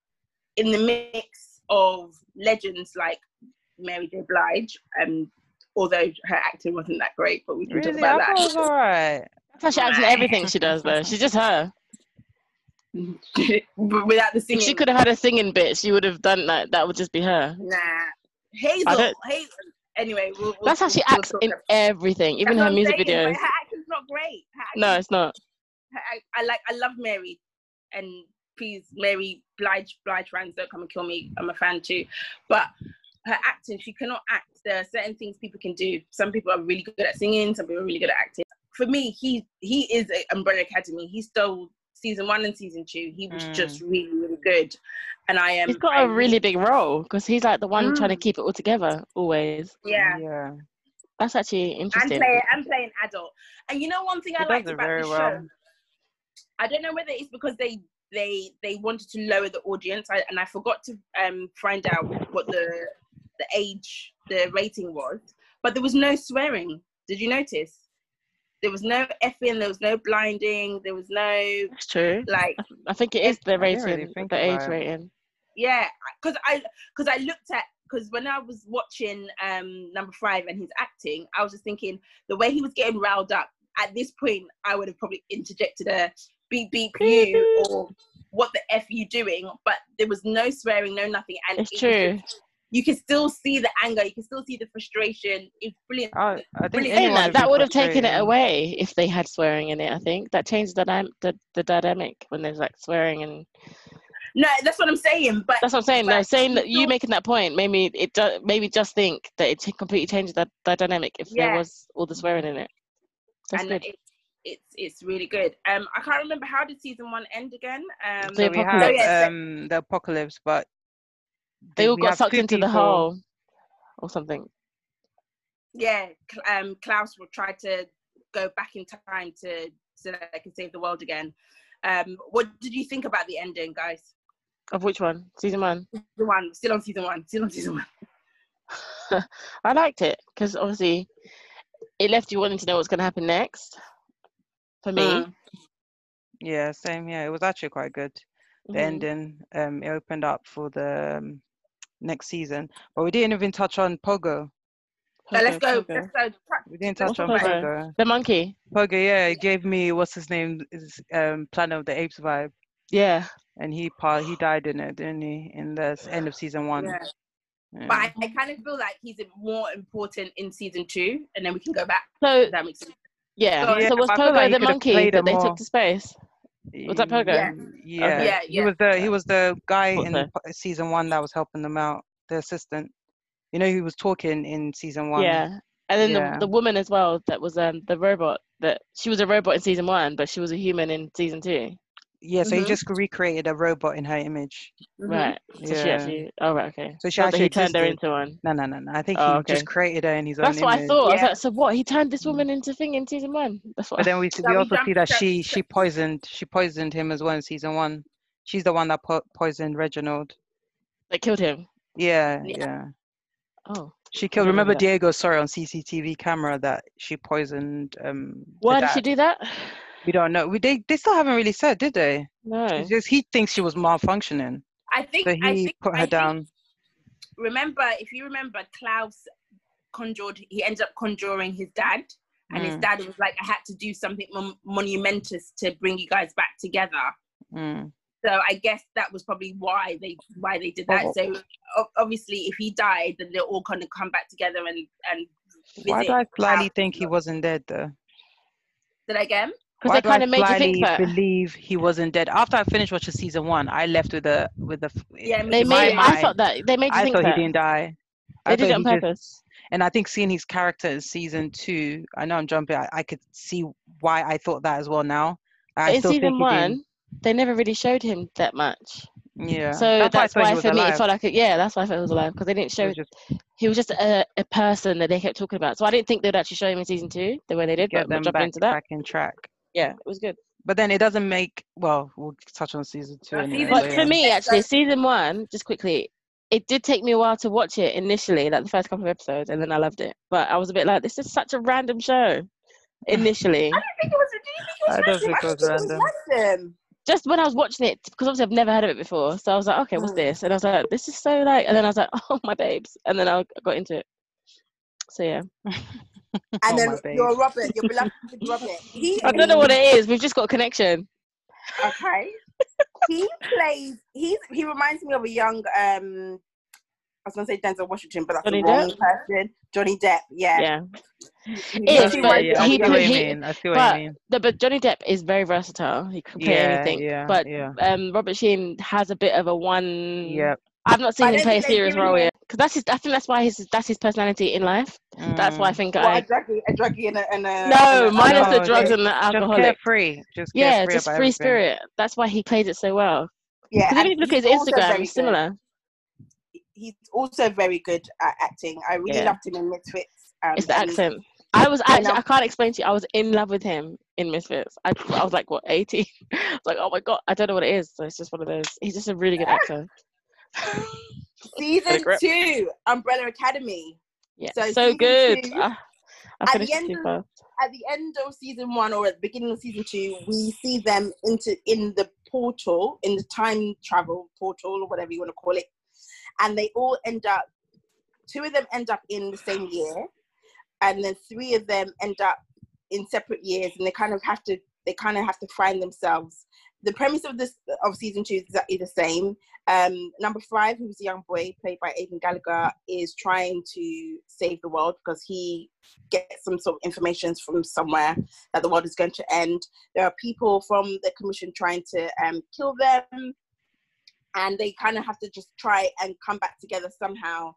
in the mix of legends like Mary J. Blige, um, although her acting wasn't that great, but we can Really? talk about I thought it was that. alright. That's how she acts in everything she does, though. She's just her. *laughs* without the If singing, she could have had a singing bit, she would have done that. That would just be her. Nah, Hazel. Hazel. Anyway, we'll, we'll, That's how she we'll acts in about- everything, even That's her music saying, videos. Her acting's not great. Her No, it's not. her act- I like. I love Mary, and please, Mary Blige, Blige fans, don't come and kill me. I'm a fan too, but her acting, she cannot act. There are certain things people can do. Some people are really good at singing. Some people are really good at acting. For me, he he is a Umbrella Academy. He stole season one and season two. He was Mm. just really really good, and I am. He's got I a really big role because he's like the one trying to Mm. keep it all together always. yeah. Yeah. That's actually and interesting. play and playing adult. And you know one thing He I liked about very the well. show. I don't know whether it's because they they they wanted to lower the audience, I, and I forgot to um find out what the the age the rating was, but there was no swearing. Did you notice? There was no effing. There was no blinding. There was no That's true. like I think it is the rating, really think the age it. rating. yeah because i because i looked at because when i was watching um number five and his acting i was just thinking the way he was getting riled up at this point i would have probably interjected a beep beep you or what the f you doing but there was no swearing no nothing and It's it true. just- you can still see the anger you can still see the frustration it's brilliant I, I think Brilliant. Saying anyone that, would that would have taken it away if they had swearing in it. I think that changed the dynam- the, the dynamic when there's like swearing and no that's what i'm saying but that's what I'm saying. No, but saying you that you making that point made me it ju- made me just think that it completely changed the, the dynamic if there was all the swearing in it. That's and good. it, it's it's really good um i can't remember how did season one end again um The So we apocalypse. have Yeah, um, the apocalypse, but they all got sucked two into the hole or something. yeah, um, Klaus will try to go back in time to so that they can save the world again. Um, what did you think about the ending, guys? Of which one? Season one. The one still on season one, still on season one. *laughs* I liked it because obviously it left you wanting to know what's going to happen next. For me, Mm. Yeah, same. Yeah, it was actually quite good. The Mhm. ending, um, it opened up for the um, next season, but we didn't even touch on Pogo. So let's go. Pogo, Let's go. We didn't touch What's on Pogo? Pogo. The monkey. Pogo, yeah, it gave me what's his name is um Planet of the Apes vibe, Yeah. and he part he died in it, didn't he? In the s- end of season one. Yeah. Yeah. But I, I kind of feel like he's more important in season two, and then we can go back. So that makes sense. Yeah. Yeah, so was I Pogo like the monkey that they more. took to space? Was that Pogo? Yeah. Yeah, Yeah, he was the he was the guy Thought in so. season one that was helping them out, the assistant. You know, he was talking in season one. Yeah. And then Yeah. the, the woman as well that was um the robot that she was a robot in season one, but she was a human in season two. Yeah, so he just recreated a robot in her image. Mhm. Right. So she Yeah. actually oh right, okay. So she Not that he actually turned her existed. into one. No, no, no, no. I think Oh, he okay. just created her in his That's own what I image. thought. I was Yeah. like, so what? He turned this woman into thing in season one. That's what I thought. Then we see, So we we also see that so- she so- she poisoned she poisoned him as well in season one. She's the one that po- poisoned Reginald. that killed him. Yeah, Yeah. yeah. Oh. She killed. remember Remember that. Diego saw it on CCTV camera that she poisoned. Um, the Why did she dad. do that? We don't know. We they they still haven't really said, did they? No. It's just he thinks she was malfunctioning, I think. so I he think, put I her think- down. remember, if you remember, Klaus conjured. He ended up conjuring his dad, and his Mm. dad was like, "I had to do something mon- monumentous to bring you guys back together." Mm. So I guess that was probably why they why they did that. Well, So obviously, if he died, then they're all going to come back together and and Why visit do I slightly think he wasn't dead though? Did I again? Because they I kind of made you think that. believe he wasn't dead. After I finished watching season one, I left with a with a. Yeah, They made. my I thought that they made you I think thought that. he didn't die. They I did it on he just- purpose. and I think seeing his character in season two, I know I'm jumping. I, I could see why I thought that as well now. I in season one, they never really showed him that much. Yeah. So That's why that's thought why, was for me it alive. felt like a, yeah, that's why I felt he was alive because they didn't It show was just he was just a, a person that they kept talking about. So I didn't think they'd actually show him in season two the way they did. get But we'll them jump back, into that. back in track. Yeah, it was good. But then it doesn't make well. We'll touch on season two anyway. But but for yeah. me, actually, season one, just quickly, it did take me a while to watch it initially, like the first couple of episodes, and then I loved it. But I was a bit like, this is such a random show *laughs* initially. I don't think it was. Do you think it was I don't random? think it I was it was random. random. just when I was watching it, because obviously I've never heard of it before, so I was like, okay, what's Mm. this? And I was like, this is so like, and then I was like, *laughs* oh my babes, and then I got into it. So yeah, *laughs* And Oh, then my babe. your Robert, your beloved Robert. He, I don't know what it is. We've just got a connection. Okay. he plays. He's he reminds me of a young. um I was gonna say Denzel Washington, but that's Johnny the wrong Depp? person. Johnny Depp. Yeah. Yeah, He Is, but reminds yeah, of I he- see a young- what you mean. I see what but- you mean. no, but Johnny Depp is very versatile. He can play Yeah, anything. yeah, but yeah. um, Robert Sheehan has a bit of a one. Yep. I've not seen him play a think they've serious role yet. Because that's his. I think that's why his. That's his personality in life. That's why I Mm. think What, a I. druggie, a druggie and a, and a No, and a- minus No, the drugs and the Just alcoholic. carefree. Just Yeah, carefree just about free everything. spirit. That's why he plays it so well. Yeah, Because if you look at his also very Instagram, good. similar. He's also very good at acting. I really Yeah. loved him in Misfits. Um, It's the and- accent. I was I actually. I can't explain to you. I was in love with him in Misfits. I, I was like what eighteen. *laughs* I was like, oh my god, I don't know what it is. So it's just one of those. He's just a really good *laughs* actor. *laughs* Season grip. two, Umbrella Academy. Yeah, So so, good. two, ah, I at the end of- at the end of season one or at the beginning of season two, we see them into in the portal, in the time travel portal or whatever you want to call it, and they all end up. Two of them end up in the same year, and then three of them end up in separate years, and they kind of have to. They kind of have to find themselves. The premise of this of season two is exactly the same. Um, number five, who's a young boy played by Aidan Gallagher, is trying to save the world because he gets some sort of information from somewhere that the world is going to end. There are people from the commission trying to um, kill them, and they kind of have to just try and come back together somehow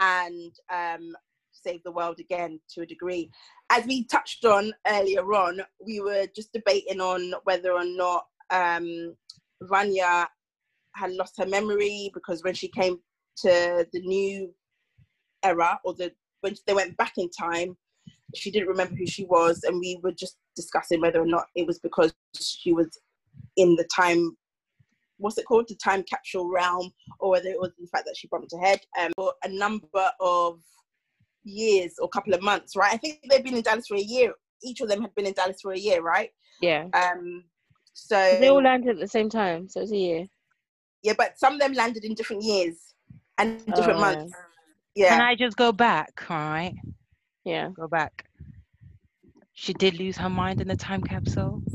and um, save the world again to a degree. As we touched on earlier on, we were just debating on whether or not um, Vanya had lost her memory because when she came to the new era or the when they went back in time she didn't remember who she was and we were just discussing whether or not it was because she was in the time what's it called? The time capsule realm or whether it was the fact that she bumped her head um, for a number of years or a couple of months right? I think they've been in dallas for a year. Each of them had been in dallas for a year right? Yeah, um so they all landed at the same time, so it was a year. yeah but some of them landed in different years and different Oh, months Yeah. Can I just go back? All right, Yeah. go back. She did lose her mind in the time capsule. *laughs*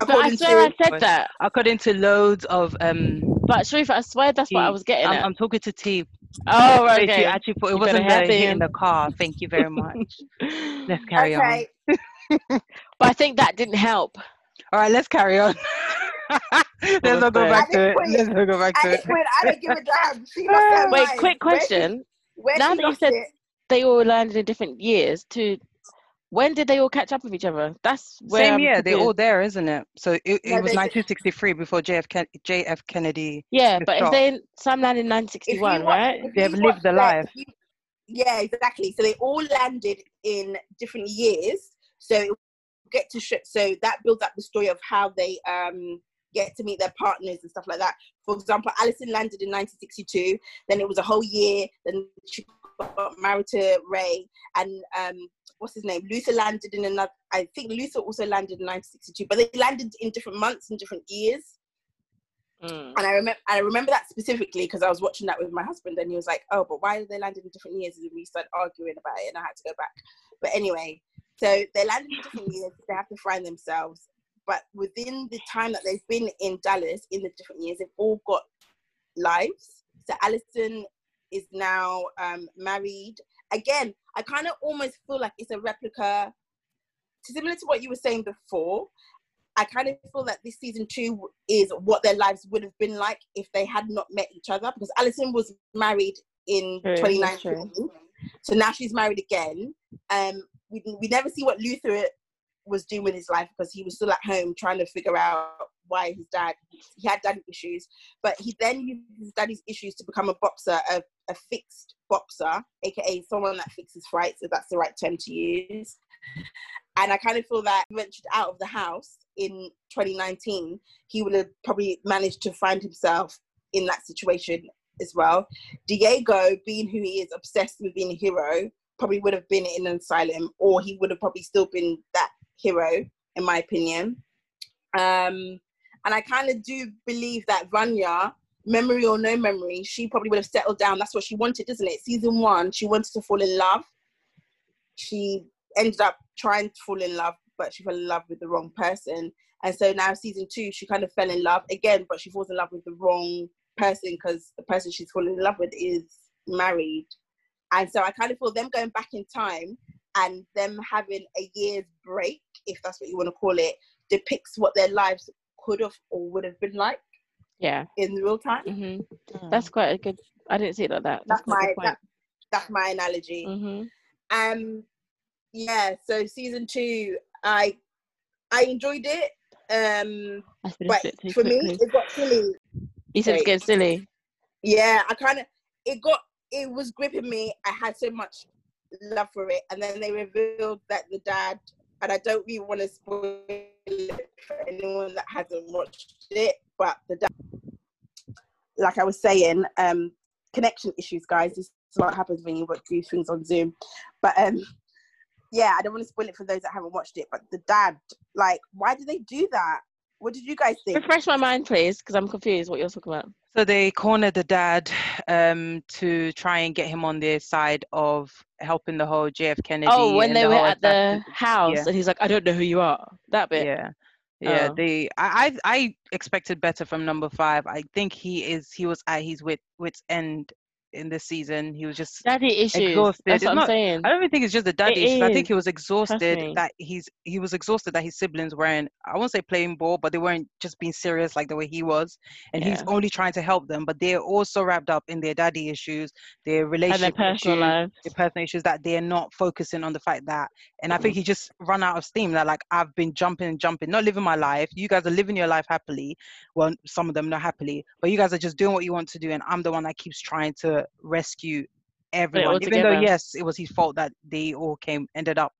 But I according swear I said But- that. According to loads of um, But Sharif, I swear that's what I was getting I'm, at. I'm talking to T. oh, right, She okay. actually put it You wasn't better the have hit in the car. Thank you very much. *laughs* Let's carry on. *laughs* But I think that didn't help. All right, let's carry on. *laughs* let's was not go back to it. Let's not go back At to this it. point, I don't give a damn. She lost her Wait, mind. quick Where she- question. Where Now that you said- it, They all landed in different years. To when did they all catch up with each other? That's where Same I'm year, they're all there, isn't it? So it, it No, was 1963 before JF, Ken- JF Kennedy. Yeah, but if they some landed in 1961, right? if They have lived watch the life. if you- yeah, exactly. So they all landed in different years. So it will get to sh- so that builds up the story of how they um get to meet their partners and stuff like that. For example, Allison landed in 1962. Then it was a whole year. Then she got married to Ray, and um, what's his name? Luther landed in another. I think Luther also landed in 1962, but they landed in different months and different years. Mm. And I remember, I remember that specifically because I was watching that with my husband, and he was like, "Oh, but why did they land in different years?" And we started arguing about it, and I had to go back. But anyway, so they landed in different years. They have to find themselves, but within the time that they've been in Dallas, in the different years, they've all got lives. So Allison is now um, married. Again, I kind of almost feel like it's a replica, similar to what you were saying before. I kind of feel that this season two is what their lives would have been like if they had not met each other. Because Allison was married in True, that's 2019, so now she's married again. Um, we we never see what Luther was doing with his life because he was still at home trying to figure out why his dad he had daddy issues. But he then used his daddy's issues to become a boxer, a, a fixed boxer, aka someone that fixes fights, if that's the right term to use. And I kind of feel that he ventured out of the house in 2019, he would have probably managed to find himself in that situation as well. Diego, being who he is, obsessed with being a hero, probably would have been in an asylum, or he would have probably still been that hero, in my opinion. Um, And I kind of do believe that Vanya, memory or no memory, she probably would have settled down. That's what she wanted, isn't it? Season one, she wanted to fall in love. She ended up trying to fall in love, but she fell in love with the wrong person. And so now season two, she kind of fell in love again, but she falls in love with the wrong person because the person she's falling in love with is married. And so I kind of feel them going back in time and them having a year's break, if that's what you want to call it, depicts what their lives could have or would have been like Yeah. in real time. hmm Mm. That's quite a good. I didn't see it like that. That's quite a my that, that's my analogy. hmm Um, yeah. So season two, I I enjoyed it. Um, That's been a but bit too for me, quickly. it got silly. You said it's getting silly. Yeah, I kind of it got it was gripping me. I had so much love for it, and then they revealed that the dad. And I don't really want to spoil it for anyone that hasn't watched it, but the dad, like I was saying, um, connection issues, guys. This is what happens when you watch these things on Zoom. But um, yeah, I don't want to spoil it for those that haven't watched it. But the dad, like, why do they do that? What did you guys think? Refresh my mind, please, because I'm confused what you're talking about. So they cornered the dad um, to try and get him on their side of helping the whole JF Kennedy. oh, when they the were at the assassin- house, yeah. and he's like, "I don't know who you are." That bit. Yeah. Yeah, Oh. they. I, I I expected better from number five. I think he is. He was at his wit wits end in this season. He was just. Daddy issues. Exhausted. That's It's what I'm not- saying. I don't even think it's just the daddy It issues. I think he was exhausted that he's he was exhausted that his siblings weren't I won't say playing ball, but they weren't just being serious like the way he was. And he's only trying to help them, but they're also wrapped up in their daddy issues, their and relationship their personal issues, lives. their personal issues that they're not focusing on the fact that and I think he just run out of steam that like I've been jumping and jumping, not living my life. You guys are living your life happily. Well, some of them not happily, but you guys are just doing what you want to do, and I'm the one that keeps trying to rescue everyone. Even though yes, it was his fault that they all came ended up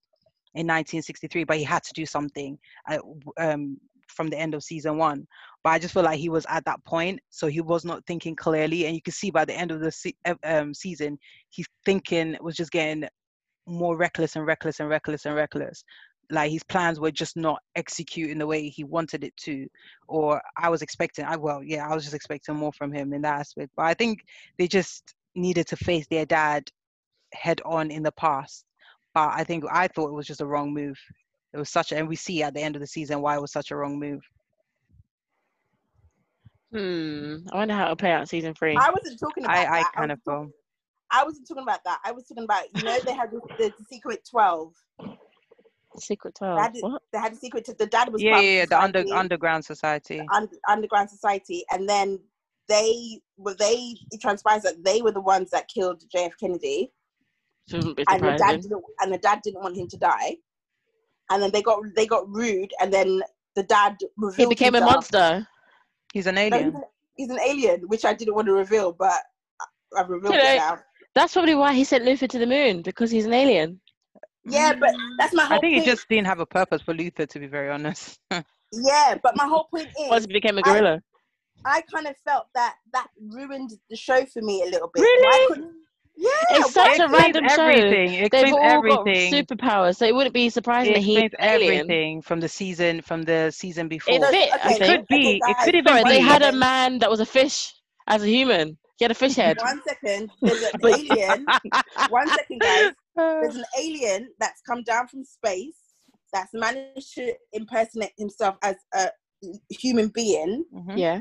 in 1963, but he had to do something uh, w- um, from the end of season one. But I just feel like he was at that point, so he was not thinking clearly, and you can see by the end of the se- uh, um, season, his thinking was just getting more reckless and reckless and reckless and reckless. Like his plans were just not executing the way he wanted it to, or I was expecting. I well, yeah, I was just expecting more from him in that aspect. But I think they just needed to face their dad head on in the past. But I think I thought it was just a wrong move. It was such, a, and we see at the end of the season why it was such a wrong move. Hmm. I wonder how it'll play out season three. I wasn't talking about I, that. I was kind of talk- I wasn't talking about that. I was talking about you know they had the, the, the secret twelve. Secret They Twelve. had, the- What? they had the secret. To, the dad was Yeah, part yeah, of yeah, the under underground society. un- underground society, and then they were they. It transpires that they were the ones that killed JF Kennedy, Shouldn't be and the dad didn't. And the dad didn't want him to die, and then they got they got rude, and then the dad He revealed became a monster. He's an No, he's, alien. an, he's an alien, which I didn't want to reveal, but I- I've revealed You know, it now. That's probably why he sent Luther to the moon because he's an alien. Yeah, mm-hmm. but that's my whole I think it just didn't have a purpose for Luther, to be very honest. *laughs* Yeah, but my whole point is. Once is, he became a gorilla. I kind of felt that that ruined the show for me a little bit. Really? Yeah, It's why- such a explains random show. everything. It They've all everything. got superpowers, so it wouldn't be surprising it that he's explains an alien. everything from the season from the season before. It fit, I It could be. okay, It could even Sorry, they had a man that was a fish as a human. He had a fish head. One second, there's an alien. *laughs* One second, guys. There's an alien that's come down from space that's managed to impersonate himself as a human being Mhm. Yeah.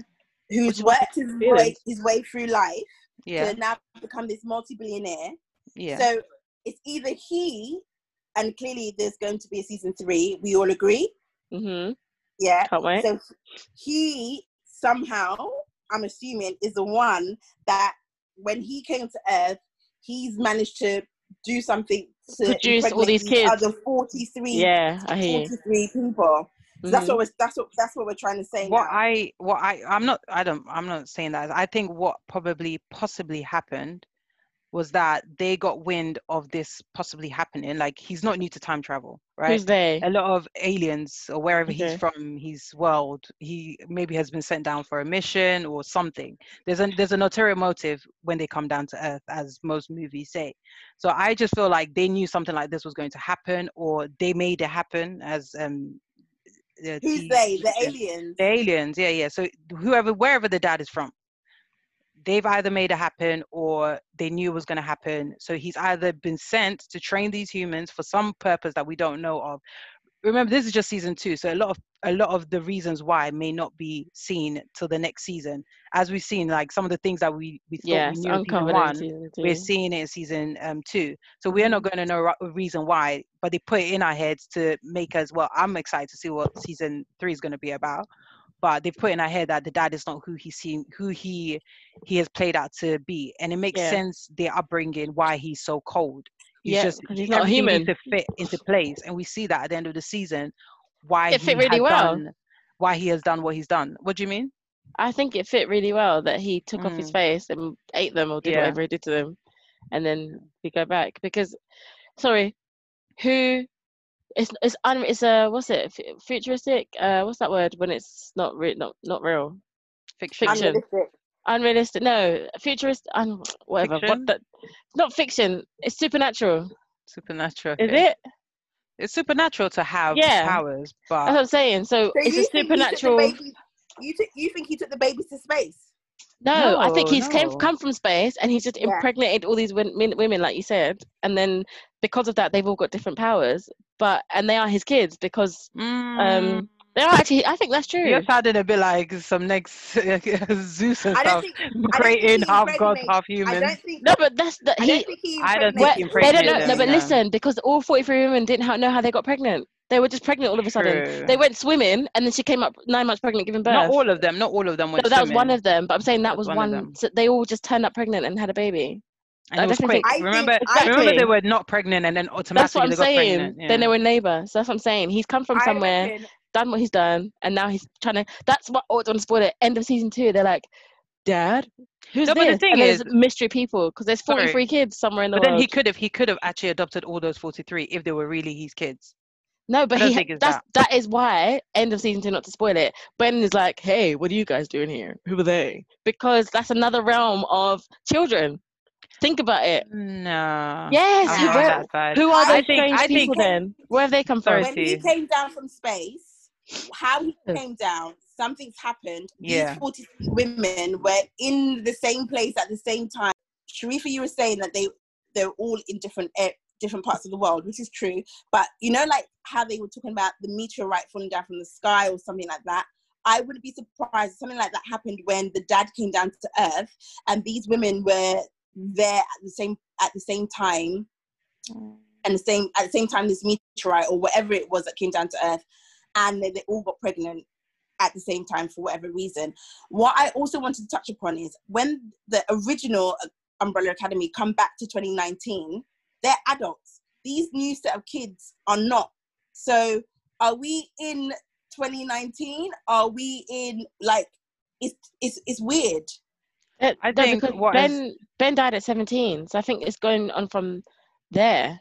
who's Which is what worked his way, his way through life Yeah, to now become this multi-billionaire. yeah. So it's either he, and clearly there's going to be a season three. We all agree. Mhm. Yeah. Can't wait. So he somehow, I'm assuming, is the one that when he came to Earth, he's managed to do something to Produce all these kids. Other 43, Yeah, I hear you. 43 people. So that's Mhm. what we're that's what that's what we're trying to say what now. I what I I'm not I don't I'm not saying that. I think what probably possibly happened was that they got wind of this possibly happening. Like he's not new to time travel, right? Who's they? a lot of aliens or wherever Okay. he's from his world he maybe has been sent down for a mission or something there's a there's an ulterior motive when they come down to earth as most movies say so i just feel like they knew something like this was going to happen or they made it happen as um the Who's T- they? The aliens. The aliens, yeah, yeah. So whoever, wherever the dad is from, they've either made it happen or they knew it was going to happen. So he's either been sent to train these humans for some purpose that we don't know of. Remember, this is just season two, so a lot of a lot of the reasons why may not be seen till the next season. As we've seen, like some of the things that we we thought yes, we knew in season one, season we're seeing it in season um two. So we're not going to know a reason why, but they put it in our heads to make us. Well, I'm excited to see what season three is going to be about. But they've put in our head that the dad is not who he's seen, who he he has played out to be, and it makes Yeah. sense their upbringing why he's so cold. He's Yeah, just he's not human. to fit into place, and we see that at the end of the season why It he fit really has well. done why he has done what he's done. What do you mean? I think it fit really well that he took off his Mm. face and ate them or did Yeah. whatever he did to them, and then we go back because, sorry, who? It's it's un, it's a what's it fu- futuristic? Uh, what's that word when it's not re- not not real? Fiction. Fiction. Unrealistic. Unrealistic? No, futurist. Un, whatever. Fiction? What the? Not fiction. It's supernatural. Supernatural. Is okay. it? It's supernatural to have Yeah. powers, That's what but I'm saying. So, So it's a think he supernatural. baby- You took, you think he took the babies to space? No, I think No, he's came come from space and he's just Yeah. impregnated all these win- min- women, like you said, and then because of that, they've all got different powers. But and they are his kids because mm, um, they are actually. I think that's true. you're sounding a bit like some next *laughs* Zeus and I stuff, don't think. think creating he half gods, impregnated- half I humans. don't no, but that's the I he. don't think he. I don't think he impregnated they don't know. impregnated No, but them, listen, because all 43 women didn't know how they got pregnant. They were just pregnant all of a sudden. True. They went swimming, and then she came up nine months pregnant, giving birth. Not all of them. Not all of them went no, that was one of them. But I'm saying that That's was one one. so they all just turned up pregnant and had a baby. and I it was quick. think- I remember, think- I remember they were not pregnant, and then automatically That's what I'm they got saying. pregnant. Then they were neighbour. So that's what I'm saying. He's come from somewhere. reckon- done what he's done, and now he's trying to. That's what. Oh, don't spoil it. End of season two. They're like, Dad, who's No, but the this? thing and there's is- mystery people because there's Sorry. 43 kids somewhere in the world. But then he could have he could have actually adopted all those 43 if they were really his kids. No, but he. think it's That's why. End of season two. Not to spoil it. Ben is like, Hey, what are you guys doing here? Who are they? Because that's another realm of children. Think about it. No. Yes. Who, where, who are I those think- strange I think- people then? Where have they come Sorry, from? when he came down from space, how he came down, something's happened. Yeah. These 40 women were in the same place at the same time. Sharifa, you were saying that they they're all in different a- different parts of the world, which is true. But you know, like how they were talking about the meteorite falling down from the sky or something like that. I wouldn't be surprised if something like that happened when the dad came down to Earth, and these women were there at the same at the same time and the same at the same time this meteorite or whatever it was that came down to earth and they, they all got pregnant at the same time for whatever reason what i also wanted to touch upon is when the original uh, umbrella academy come back to 2019 they're adults these new set of kids are not so are we in 2019 are we in like it's it's, it's weird Uh, I no, think because what has- Ben Ben died at 17, so I think it's going on from there,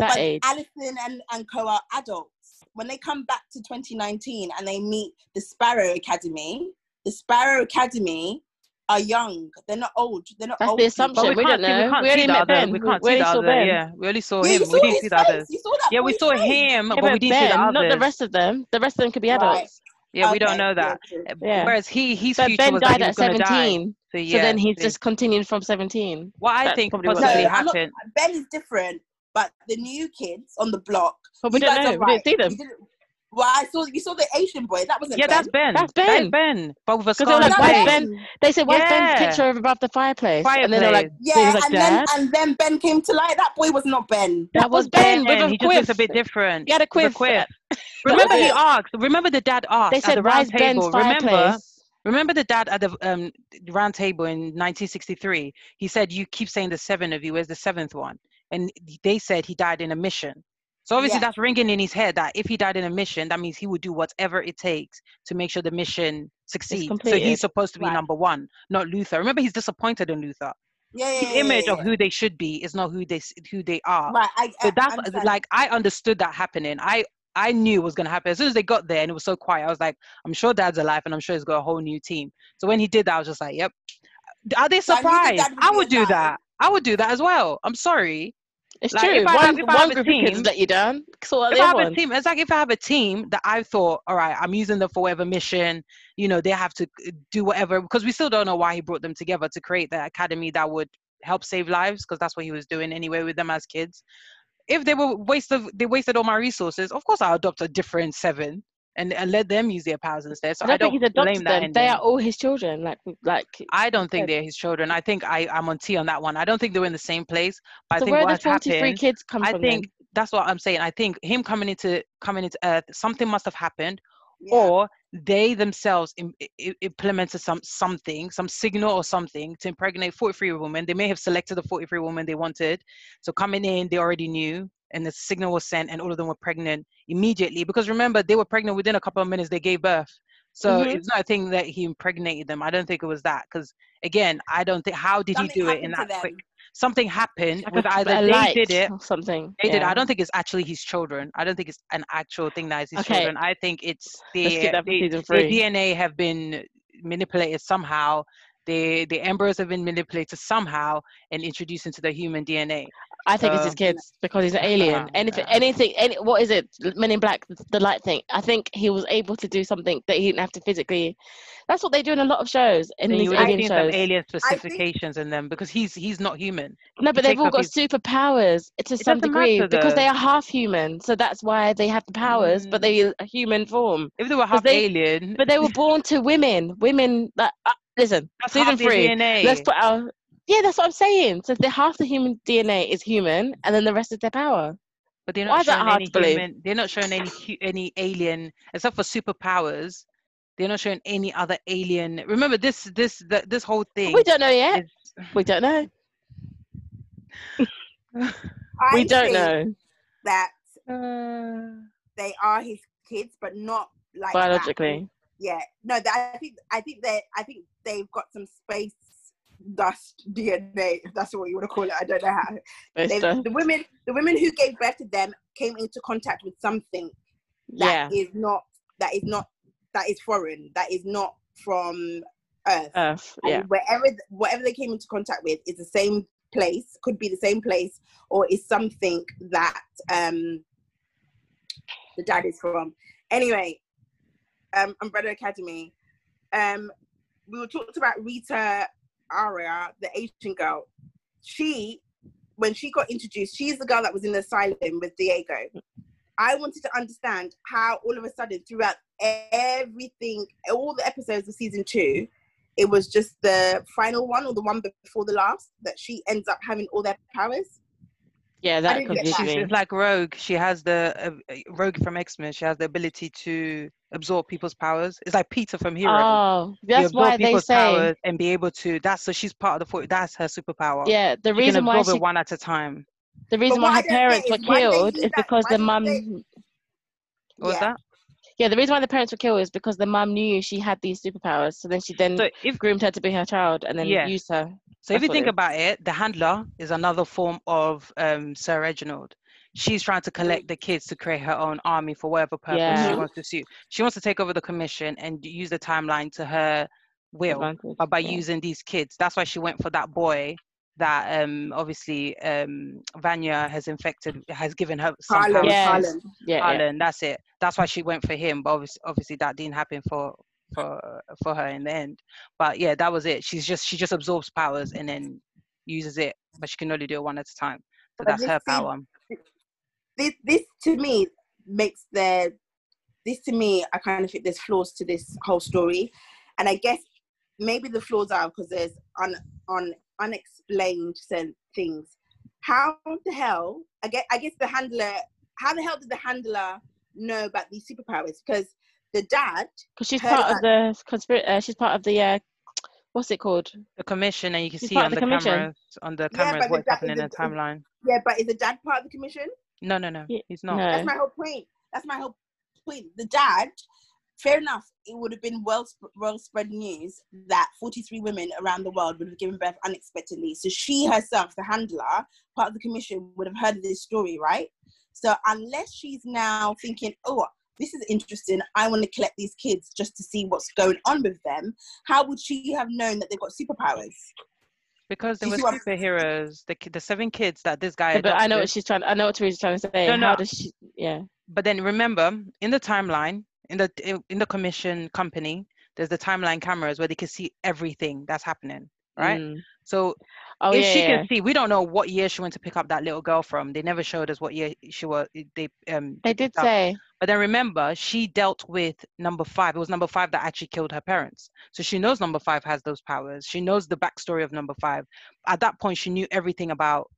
that but age. Allison and, and Co are adults. When they come back to 2019 and they meet the Sparrow Academy, the Sparrow Academy are young. They're not old. They're not That's old. the assumption. But we, we can't don't see, we know. can't We see only the met other. Ben. We We- can't we see only the other. Ben. Yeah, we only saw Yeah, him. you We didn't see the others. face. You Yeah, we saw face. him, Yeah, but we didn't see the Ben, not the rest of them. The rest of them could be Right. adults. Yeah, we don't know that. Uh, Yeah. Whereas he, his But future Ben was that died he at was going 17, So, so then he's just continued from 17. what I that's think probably what possibly No, I'm not- happened. Ben is different, but the new kids on the block. But we don't know. are We didn't see them. You didn't- Well, I saw you saw the Asian boy. That wasn't Yeah, ben. that's Ben. That's That is Ben. Ben. But with a 'Cause they scar were like, his why is. Ben? They said, why's Ben's Yeah. picture above the fireplace? And then they're like, Fireplace. so he Yeah, like, and then and then Ben came to light. That boy was not Ben. That was Ben with a He just looks a bit different. He had a With quiff. *laughs* Remember, he asked. Remember, the dad asked They at the said, why round is Ben's table. Remember, remember the dad at the um, round table in 1963. He said, "You keep saying the seven of you. Where's the seventh one?" And they said he died in a mission. So obviously, Yeah. that's ringing in his head that if he died in a mission, that means he would do whatever it takes to make sure the mission succeeds. So he's supposed to be Right. number one, not Luther. Remember, he's disappointed in Luther. Yeah, yeah, His yeah, image of who they should be is not who they who they are. Right, I, So I that's understand. like I understood that happening. I I knew it was gonna happen as soon as they got there and it was so quiet. I was like, I'm sure Dad's alive and I'm sure he's got a whole new team. So when he did that, I was just like, Yep. Are they So I surprised? would I would do alive. that. I would do that as well. I'm sorry. It's Like, true. if I one if I one group of kids team- let you down. So if I have a team, it's like if I have a team that I thought, all right, I'm using them for whatever mission, you know, they have to uh, do whatever because we still don't know why he brought them together to create the academy that would help save lives because that's what he was doing anyway with them as kids. If they were waste of they wasted all my resources, of course I'll adopt a different seven and, and let them use their powers instead. So I don't, I don't think he's blame adopted that. them. They are all his children. Like like. I don't think they're his children. I think I, I'm on T on that one. I don't think they were in the same place. But I So think where what the has forty three happened kids come I from? think then? that's what I'm saying. I think him coming into coming into Earth, something must have happened, Yeah. or they themselves Im- i- i- implemented some something, some signal or something to impregnate 43 women. They may have selected the 43 women they wanted. So coming in, they already knew, and the signal was sent, and all of them were pregnant immediately. Because remember, they were pregnant within a couple of minutes. They gave birth. So Mhm. it's not a thing that he impregnated them. I don't think it was that. Because again, I don't think. How did Something he do it in that quick? Something happened Like with either they did it or something. they did. I don't think it's actually his children. I don't think it's an actual thing that is his Okay. children. I think it's the, keep that for the, the. DNA have been manipulated somehow. The the embryos have been manipulated somehow and introduced into the human DNA. I think it's his kids because he's an alien. Anything, Yeah. anything, any, what is it? Men in Black, the- the light thing. I think he was able to do something that he didn't have to physically. That's what they do in a lot of shows, in Then these you alien seen some shows. alien think- specifications in them because he's he's not human. No, but he they've all got his- superpowers to some doesn't degree matter, because they are half human. So that's why they have the powers, but Mm. they are human form. If they were half they- alien, But they were born to women. Women that uh, listen. that's season half their three. DNA. Let's put our yeah. That's what I'm saying. So the half the human DNA is human, and then the rest is their power. But they're not is that showing any human. They're not showing any any alien except for superpowers. They're not showing any other alien. Remember this this the, this whole thing. We don't know yet. is We don't know. *laughs* We don't know that uh, they are his kids, but not like that. Yeah, no, that, I think I think that I think they've got some space dust DNA. If that's what you want to call it. I don't know how. They've- the women, the women who gave birth to them, came into contact with something yeah. that is not that is not that is foreign. That is not from Earth. Earth. and Yeah. wherever whatever they came into contact with is the same place could be the same place or is something that um the dad is from anyway um umbrella academy. Um we were talked about Ritu Arya the asian girl. She when she got introduced she's the girl that was in the asylum with diego. I wanted to understand how all of a sudden throughout everything all the episodes of season two it was just the final one or the one before the last that she ends up having all their powers. Yeah. That didn't get confused she's me. it's like Rogue. She has the uh, Rogue from X Men. She has the ability to absorb people's powers. It's like Peter from Hero. Oh, that's why they say. and be able to. That's so she's part of the. That's her superpower. Yeah, the she reason can why absorb she, one at a time. the reason what why her parents were why do they killed is that- because the do mum. they- What was that? Yeah, the reason why the parents were killed is because the mum knew she had these superpowers. So then she then So if groomed her to be her child and then Yeah. used her. So if you think about it, the handler is another form of um, Sir Reginald. She's trying to collect the kids to create her own army for whatever purpose she wants to suit. She wants to take over the commission and use the timeline to her will, advantage, by yeah. using these kids. That's why she went for that boy that um, obviously um, Vanya has infected, has given her some Harlan. Yes. Harlan. Yeah, yeah. That's it. That's why she went for him. But obviously, obviously that didn't happen for for for her in the end. But yeah, that was it. She's just she just absorbs powers and then uses it, but she can only do it one at a time. So But that's her power. This this to me makes the this to me I kind of think there's flaws to this whole story, and I guess maybe the flaws are because there's un, un unexplained things. How the hell? I guess I guess the handler. How the hell did the handler know about these superpowers? Because the dad Because she's part of the conspiracy. Uh, she's part of the uh, what's it called? The commission, and you can She's see on the, the commission. cameras on the Yeah, cameras but what's the- happening in the- the timeline. yeah, but is the dad part of the commission? No, no, no, Ye- he's not. no. That's my whole point. That's my whole point. The dad, fair enough, it would have been well well spread news that 43 women around the world would have given birth unexpectedly. So she herself, the handler, part of the commission, would have heard this story, right? So unless she's now thinking, oh, this is interesting, I want to collect these kids just to see what's going on with them, how would she have known that they've got superpowers? Because they Do were you see superheroes. The the seven kids that this guy. Yeah, but I know what she's trying. I know what Teresa's trying to say. No, How no. does she? Yeah. But then remember, in the timeline, in the in- in the commission company, there's the timeline cameras where they can see everything that's happening, right? Mm. So Oh if yeah. she yeah. can see, we don't know what year she went to pick up that little girl from. They never showed us what year she was. They um. They did say. But then remember, she dealt with number five. It was number five that actually killed her parents. So she knows number five has those powers. She knows the backstory of number five. At that point, she knew everything about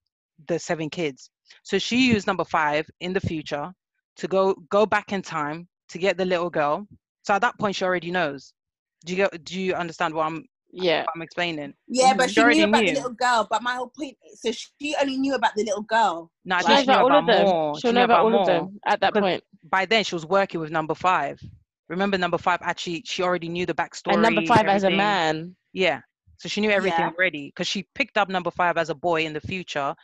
the seven kids. So she used number five in the future to go go back in time to get the little girl. So at that point, she already knows. Do you get, do you understand what I'm Yeah. I'm explaining? Yeah, but She she knew about knew. the little girl. But my whole point, so she only knew about the little girl. No, I She think she knew about all about of them. more. She'll She know knew about all more. of them at that point. By then, she was working with number five. Remember, number five actually she already knew the backstory. And number five as a man. Yeah. So she knew everything Yeah. already because she picked up number five as a boy in the future.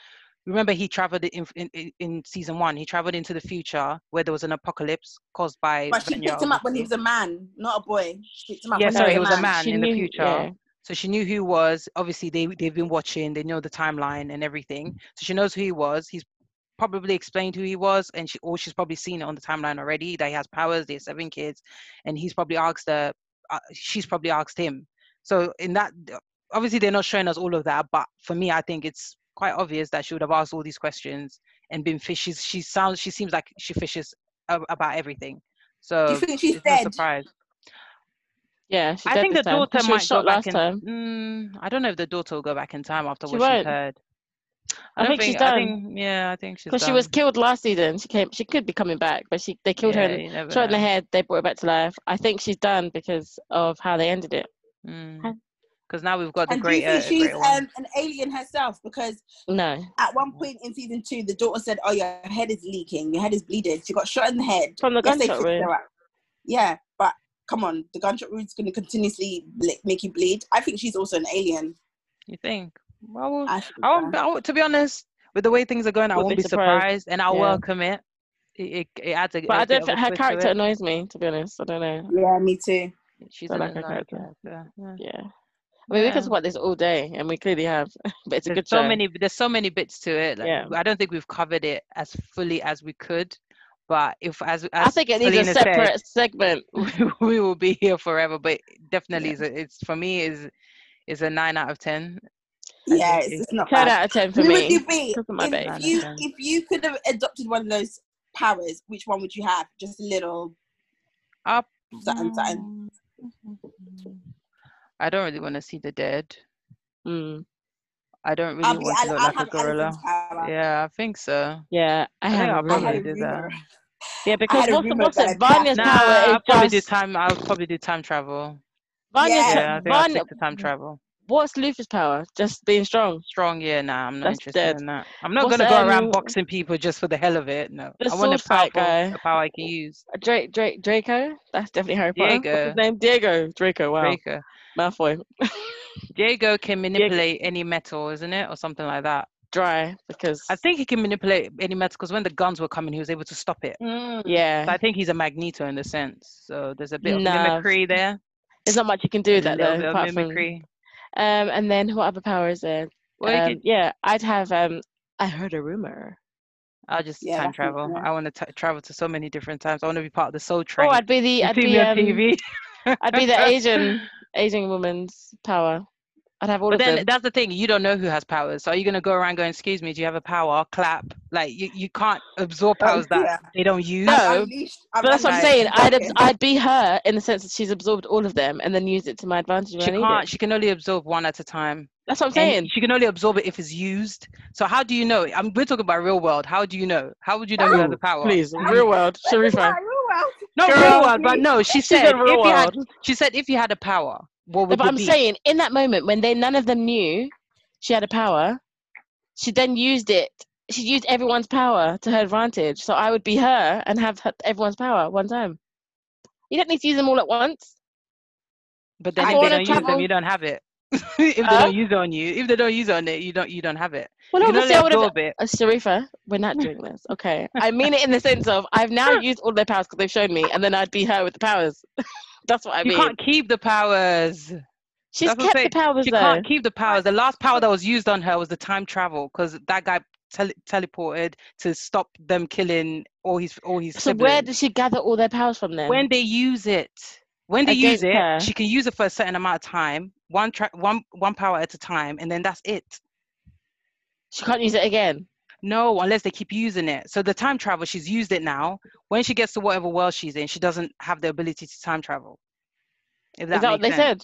Remember, he traveled in, in in- in season one. He traveled into the future where there was an apocalypse caused by. But she Vanya, picked him up when he was a man, not a boy. She picked him up Yeah, when sorry, he it was was a a man. man She in the future. yeah. So she knew who he was. Obviously, they they've been watching. They know the timeline and everything. So she knows who he was. He's probably explained who he was, and she or she's probably seen it on the timeline already. That he has powers. They have seven kids, and he's probably asked her. Uh, she's probably asked him. So in that, obviously they're not showing us all of that. But for me, I think it's quite obvious that she would have asked all these questions and been fish. She's, she sounds. She seems like she fishes about everything. So Do you think dead? surprise. Yeah. She I did think the this time, 'cause daughter she was might shot go back last in. time. Mm, I don't know if the daughter will go back in time after She what she's won't. heard. I don't think she's I done. think, yeah, I think she's Because she was killed last season. She came. She could be coming back, but she they killed her. Yeah, and Shot in the head. They brought her back to life. I think she's done because of how they ended it. Mm. Because now we've got the And great, think she's great um, an alien herself? Because No, at one point in season two, the daughter said, "Oh, your head is leaking. Your head is bleeding." She got shot in the head. from the Yes, gunshot fixed wound. Yeah, but come on, the gunshot wound's going to continuously ble- make you bleed. I think she's also an alien. You think? Well, we'll- I think I so. won't, I won't- to be honest, with the way things are going, I Wouldn't won't be be surprised. surprised, and I'll Yeah. welcome it. It, it, it adds a, But a I bit don't think her character annoys me. To be honest, I don't know. Yeah, me too. She's I like her annoying character. character. Yeah. Yeah. I mean, we Yeah. could talk about this all day, and we clearly have. *laughs* but it's a there's good so show. many there's so many bits to it like, Yeah. i don't think we've covered it as fully as we could but if as, as I think it needs a Selena said, separate segment. we, *laughs* we will be here forever but definitely is a, it's for me is is a nine out of ten Yeah, it's, it's it's not Ten bad. out of ten for Who would me. you be Because of my babe. if you if you could have adopted one of those powers? Which one would you have? Just a little. up Something, something. i don't really want to see the dead Mm. I don't really I'll be. want to I'll, look I'll like a gorilla yeah i think so Yeah, I I think have. I'll a I probably had rumor. a do that. Yeah, because had a what's, the, rumor what's it? Vanya's nah power i'll is probably do time i'll probably do time travel Vanya's Yeah. yeah i think i'll Vanya. stick to time travel What's Luther's power? Just being strong. strong yeah nah i'm not That's interested dead. in that i'm not What's, gonna go around boxing people just for the hell of it no the i want a sword fight powerful guy? a power i can use uh, Drake, Drake, Draco. That's definitely Harry Potter. What's Diego. his name? Diego. Draco. Wow. Draco. Malfoy. *laughs* Diego can manipulate any metal, isn't it, or something like that? Dry because I think he can manipulate any metal because when the guns were coming, he was able to stop it. Mm. yeah, So I think he's a Magneto in the sense. So there's a bit of Nah. mimicry there. there's not much you can do with a that though. bit of Apart from mimicry. um, and then what other power is there? Well, you Um, could- yeah, I'd have um. I heard a rumor. I'll just Yeah, time travel. yeah. I want to travel to so many different times. I want to be part of the Soul Train. Oh, I'd be the you I'd be um, TV. I'd be the *laughs* Asian Asian woman's power. I'd have all But of then them. that's the thing. You don't know who has powers. So are you gonna go around going, "Excuse me, do you have a power?" Clap. Like you, you can't absorb Oh, powers that yeah. they don't use. No, I've unleashed- I've But that's what I'm saying. I'd abs- Dragon. I'd be her in the sense that she's absorbed all of them and then use it to my advantage She can't. She can only absorb one at a time. That's what I'm And saying. she can only absorb it if it's used. So how do you know? I mean, we're talking about real world. How do you know? How would you know who has the power? Please, real world, Sharifa. Right, real. Not Girl, real world, but no. She She said said if real you had, she said if you had a power, what No, would but it I'm be? saying in that moment when they none of them knew she had a power, she then used it. She used everyone's power to her advantage. So I would be her and have her, everyone's power one time. You don't need to use them all at once. But then I if they don't use them, you don't have it. *laughs* if they don't use it on you, if they don't use it on it, you don't you don't have it. Well, you obviously, I would have. it. Uh, Sharifa, we're not doing this. Okay. I mean it in the sense of I've now *laughs* used all their powers because they've shown me, and then I'd be her with the powers. *laughs* That's what I You mean. You can't keep the powers. She's That's kept the powers She though. can't keep the powers. The last power that was used on her was the time travel because that guy tele- teleported to stop them killing all his all his So where siblings. did she gather all their powers from then? when they use it when they use it her. she can use it for a certain amount of time one tra- one one power at a time and then that's it she can't use it again. no unless they keep using it so the time travel she's used it now when she gets to whatever world she's in she doesn't have the ability to time travel if that, Is that what they sense. said?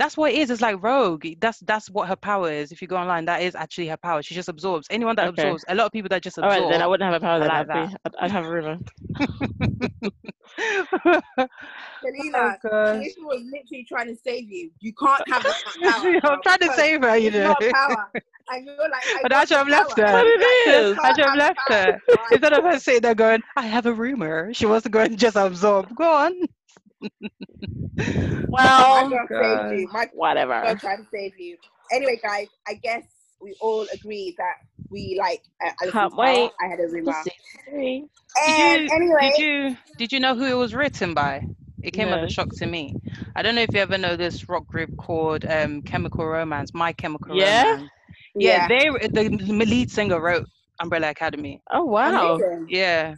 That's what it is it's like rogue that's that's what her power is if you go online that is actually her power she just absorbs anyone that Okay. absorbs a lot of people that just absorb right, then I wouldn't have a power. Then like I'd, be, I'd, I'd have a rumor. *laughs* Selena, Oh, gosh. Alicia was literally trying to save you. You can't have that *laughs* power. I'm trying to save her, you know. power. And you're like, I But I want should have left her. But it Like, you is. can't I should have have left her. Instead of her sitting there going, I have a rumor, she wants to go and just absorb. Go on. *laughs* Well, girl God. saved you. My girl whatever. to save you. Anyway, guys, I guess we all agree that we like uh, Can't power. wait I had a rumor. And Did you, anyway, did you did you know who it was written by? It came as a shock to me. I don't know if you ever know this rock group called um, Chemical Romance, My Chemical Yeah? Romance. Yeah, they the lead singer wrote Umbrella Academy. Oh wow, Amazing. Yeah,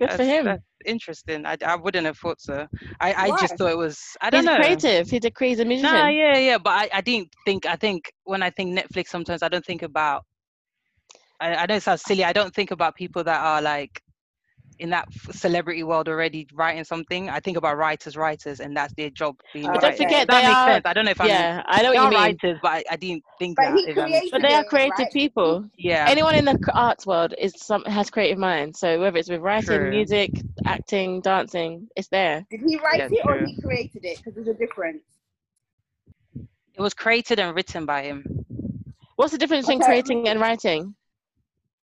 good for him. that's interesting. I, I wouldn't have thought so. I, I just thought it was. I don't He's know. creative. He's a creative musician. Nah, yeah, yeah, but I, I didn't think. I think when I think Netflix, sometimes I don't think about. I, I know it sounds silly. I don't think about people that are like in that celebrity world already writing something. I think about writers, writers, and that's their job. Being But don't writer. forget that they makes are- sense. I don't know if I'm. yeah, I know They what you mean. writers, but I, I didn't think But that. he if that makes created But they are it, creative right? people. Yeah. Anyone in the arts world is some has creative mind. So whether it's with writing, True. music, acting, dancing, it's there. Did he write Yeah, it or true. he created it? Because there's a difference. It was created and written by him. What's the difference between Okay. creating and writing?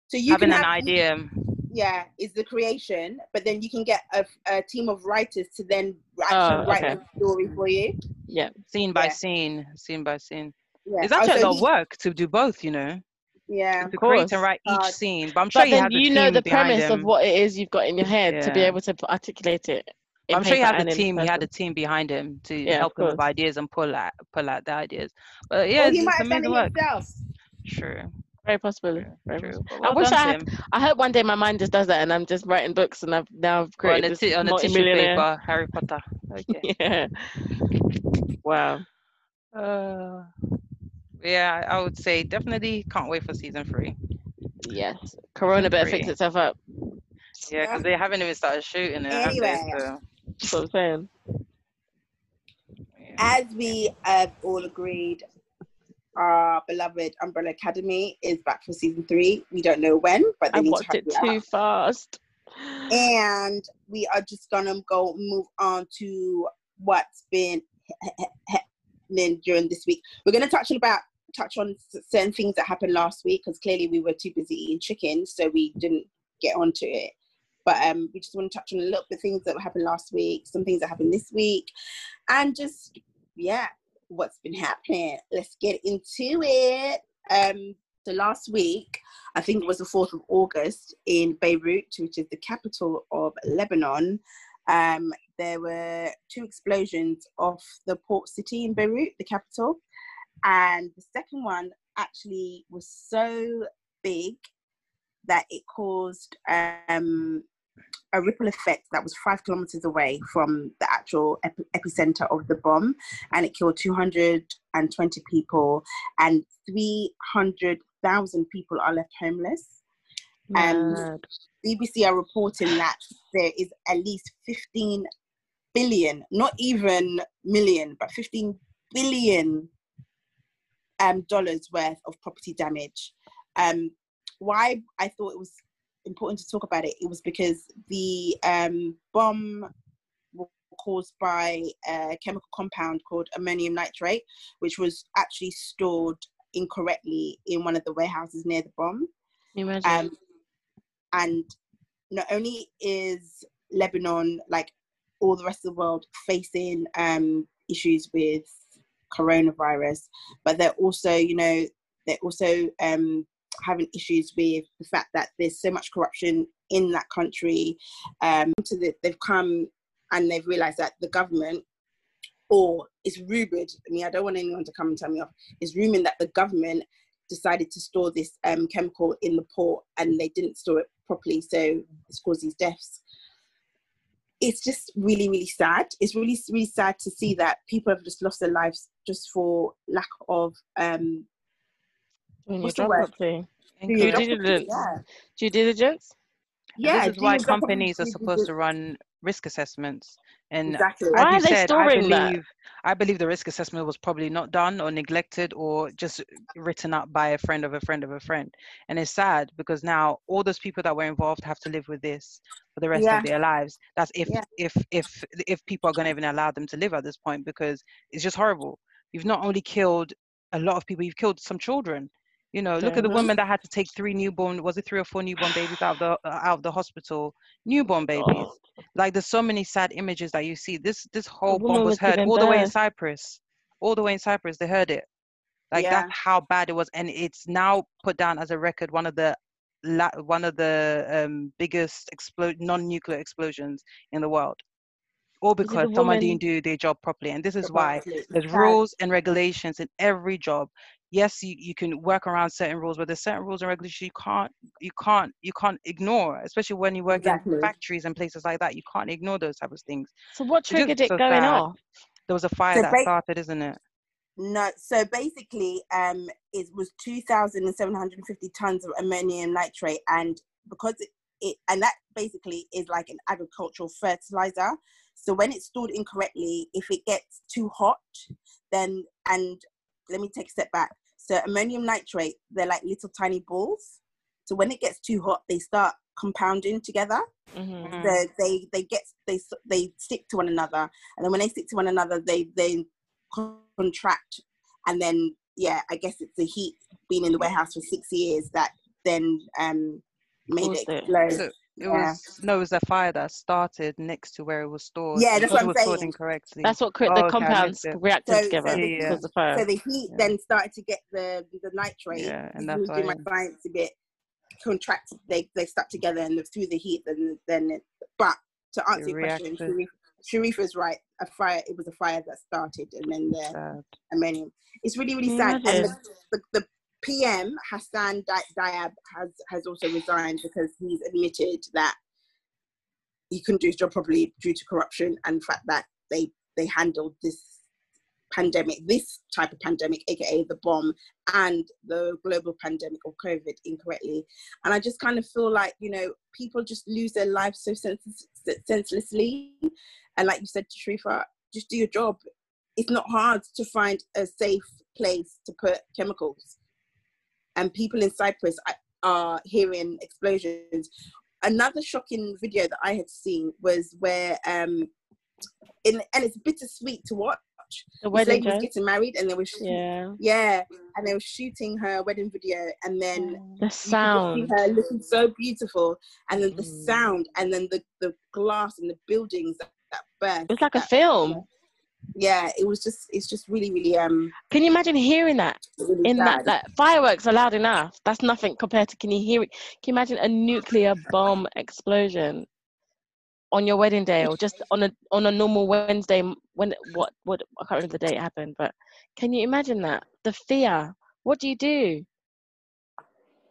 So you having can an have, idea. Yeah, is the creation, but then you can get a, a team of writers to then Oh, actually write okay. the story for you. Yeah. Scene by Yeah. scene, scene by scene. Yeah. It's actually Oh, a lot of work to do both, you know. Yeah. to create and write each Hard. scene. But I'm sure But he then has a you know the behind premise of what it is you've got in your head to be able to articulate it. I'm sure he had a team. He had a team behind him to Yeah, help him with ideas and pull out pull out the ideas. But yeah, or it's, he might it's have done it work. himself. True, Very possible. true, Very true. possible. But I well wish done I had. him. I hope one day my mind just does that, and I'm just writing books, and I've now Or on created a, this ti- on a tissue multi-millionaire. paper, Harry Potter. Okay. *laughs* Yeah. Wow. Uh, yeah, I would say definitely can't wait for season three. Yes. Corona better fix itself up. Yeah, because they haven't even started shooting it. have they? Anyway. So, That's what I'm saying. yeah. As we have all agreed, our beloved Umbrella Academy is back for season three. We don't know when, but they I need watched to it too fast. And we are just gonna go move on to what's been happening during this week. We're gonna touch on about touch on certain things that happened last week because clearly we were too busy eating chicken, so we didn't get onto it. But um, we just want to touch on a little bit things that happened last week, some things that happened this week, and just yeah, what's been happening. Let's get into it. Um, so last week, I think it was the 4th of August in Beirut, which is the capital of Lebanon. Um, there were two explosions off the port city in Beirut, the capital. And the second one actually was so big that it caused um, a ripple effect that was five kilometers away from the actual epi- epicenter of the bomb. And it killed 220 people, and 300,000 people are left homeless. Um, BBC are reporting that there is at least 15 billion, not even million, but 15 billion um, dollars worth of property damage. Um, why I thought it was important to talk about it, it was because the um, bomb was caused by a chemical compound called ammonium nitrate, which was actually stored incorrectly in one of the warehouses near the bomb. Imagine? Um, and not only is Lebanon, like all the rest of the world, facing um, issues with coronavirus, but they're also, you know, they're also um, having issues with the fact that there's so much corruption in that country. Um, so they've come and they've realized that the government or it's rumored. I mean, I don't want anyone to come and tell me off. It's rumored that the government decided to store this um, chemical in the port and they didn't store it properly, so it's caused these deaths. It's just really, really sad. It's really, really sad to see that people have just lost their lives just for lack of um, Doing What's the job word? Due diligence. properly, Due diligence. Yeah, And this is why your job properly, companies are supposed to run risk assessments. And Exactly. Why are they said, I storing that? believe I believe the risk assessment was probably not done or neglected or just written up by a friend of a friend of a friend. And it's sad because now all those people that were involved have to live with this for the rest Yeah. of their lives. That's if Yeah. if if if people are going to even allow them to live at this point because it's just horrible. You've not only killed a lot of people, you've killed some children. You know, look at the woman that had to take three newborn, was it three or four newborn babies out of the uh, out of the hospital? Newborn babies. Oh, like there's so many sad images that you see. This this whole bomb was heard all the way in cyprus. All the way in cyprus they heard it. Like Yeah. that's how bad it was and it's now put down as a record one of the la- one of the um, biggest explode non-nuclear explosions in the world. All Was it the because someone didn't do their job properly and this is why. There's rules and regulations in every job yes you, you can work around certain rules but there's certain rules and regulations you can't you can't you can't ignore especially when you work Exactly. in factories and places like that you can't ignore those type of things So what just triggered it so going sad. off? there was a fire So that ba- started isn't it No, so basically, um, it was two thousand and seven hundred and fifty tons of ammonium nitrate, and because it, it, and that basically is like an agricultural fertilizer. So when it's stored incorrectly, if it gets too hot, then and let me take a step back. So ammonium nitrate, they're like little tiny balls. So when it gets too hot, they start compounding together. Mhm. Mm. So they they get they they stick to one another, and then when they stick to one another, they they contract, and then yeah, I guess it's the heat being in the warehouse for six years that then um made it it. explode. So it Yeah. was no it was a fire that started next to where it was stored Yeah, that's what I'm was stored saying. incorrectly That's what cre- Oh, the okay, compounds reacted So- so together the- Yeah, because of the fire. So the heat Yeah. then started to get the the nitrate. Yeah, and this that's was doing my why- science a bit contract. They they stuck together, and through the heat, then then. It, but to answer It your question, reacted. Sharif, Sharif is right. A fire. It was a fire that started, and then the sad. ammonium. It's really, really Can you sad. And the, the, the PM, Hassan Di- Diab, has, has also resigned because he's admitted that he couldn't do his job properly due to corruption and the fact that they, they handled this pandemic, this type of pandemic, aka the bomb, and the global pandemic of COVID incorrectly. And I just kind of feel like, you know, people just lose their lives so sens- senselessly. And like you said to Sharifa, just do your job. It's not hard to find a safe place to put chemicals. And people in Cyprus are- hearing explosions. Another shocking video that I had seen was where, um, in, and it's bittersweet to watch. The wedding lady was getting married, and they were sh- Yeah. yeah, and they were shooting her wedding video, and then The could just sound. her looking so beautiful, and then the Mm. sound, and then the, the glass and the buildings that, that burst. It was like a film. Yeah, it was just it's just really really um Can you imagine hearing that really in that sad. that fireworks are loud enough? That's nothing compared to can you hear it? Can you imagine a nuclear bomb explosion on your wedding day or just on a on a normal Wednesday when what what I can't remember the day it happened, but can you imagine that? The fear. What do you do?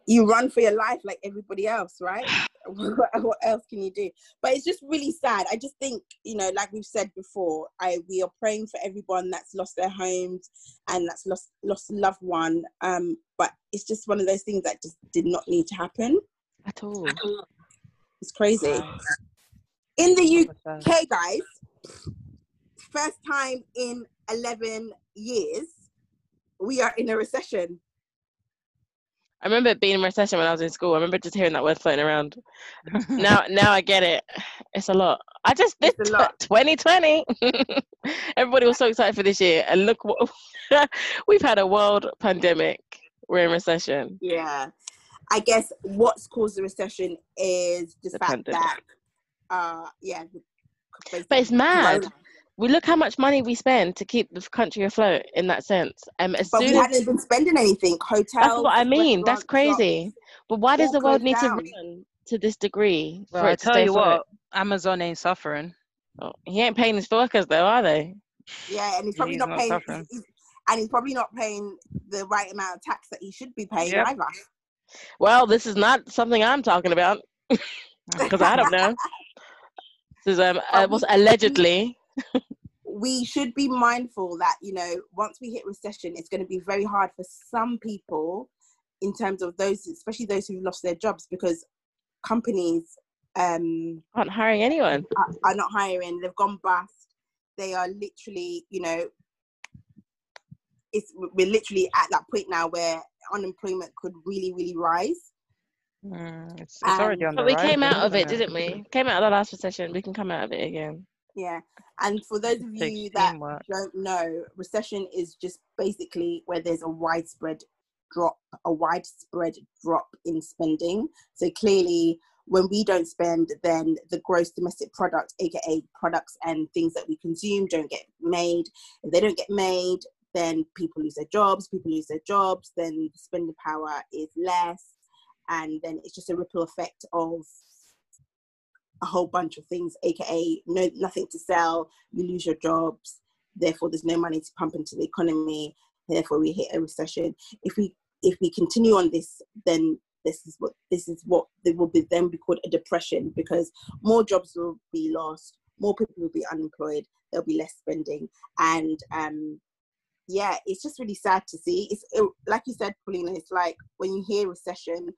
You run for your life like everybody else, right? *laughs* what what else can you do? But it's just really sad. I just think, you know, like we've said before, I we are praying for everyone that's lost their homes and that's lost lost a loved one. Um, but it's just one of those things that just did not need to happen. At all. It's crazy. In the UK, guys, first time in 11 years, we are in a recession. I remember it being in recession when I was in school. I remember just hearing that word floating around. *laughs* now now I get it. It's a lot. I just did It's 2020. *laughs* Everybody was so excited for this year, and look what *laughs* we've had a world pandemic. We're in recession. Yeah. I guess what's caused the recession is the, The fact pandemic. that, uh, yeah. But it's mad. Corona. We look how much money we spend to keep the country afloat. In that sense, um, as But we soon as hadn't been spending anything. Hotels. that's what I mean. That's crazy. shops. But why does the world need down. to run to this degree well for i it to tell stay you afloat? what amazon ain't suffering Oh, he ain't paying his workers though, are they? Yeah, and he's probably He's not, not paying. suffering. and he's probably not paying the right amount of tax that he should be paying Yep. either. Well, this is not something I'm talking about *laughs* because I don't know. *laughs* This is um, uh, was allegedly. We should be mindful that you know once we hit recession it's going to be very hard for some people in terms of those especially those who've lost their jobs because companies um Aren't hiring anyone. are, are not hiring they've gone bust they are literally you know it's we're literally at that point now where unemployment could really really rise Mm, it's, it's already Um, on the But we rise, came out of it, isn't didn't we? Came out of the last recession. We can come out of it again. Yeah and for those of you that don't know, recession is just basically where there's a widespread drop, a widespread drop in spending. So clearly, when we don't spend, then the gross domestic product, aka products and things that we consume, don't get made. If they don't get made, then people lose their jobs. People lose their jobs, then the spending power is less, and then it's just a ripple effect of a whole bunch of things, aka no nothing to sell, you lose your jobs, therefore there's no money to pump into the economy, therefore we hit a recession. If we if we continue on this, then this is what this is what they will be then be called a depression because more jobs will be lost, more people will be unemployed, there'll be less spending, and um yeah, it's just really sad to see. It's it, like you said, Paulina. It's like when you hear recession.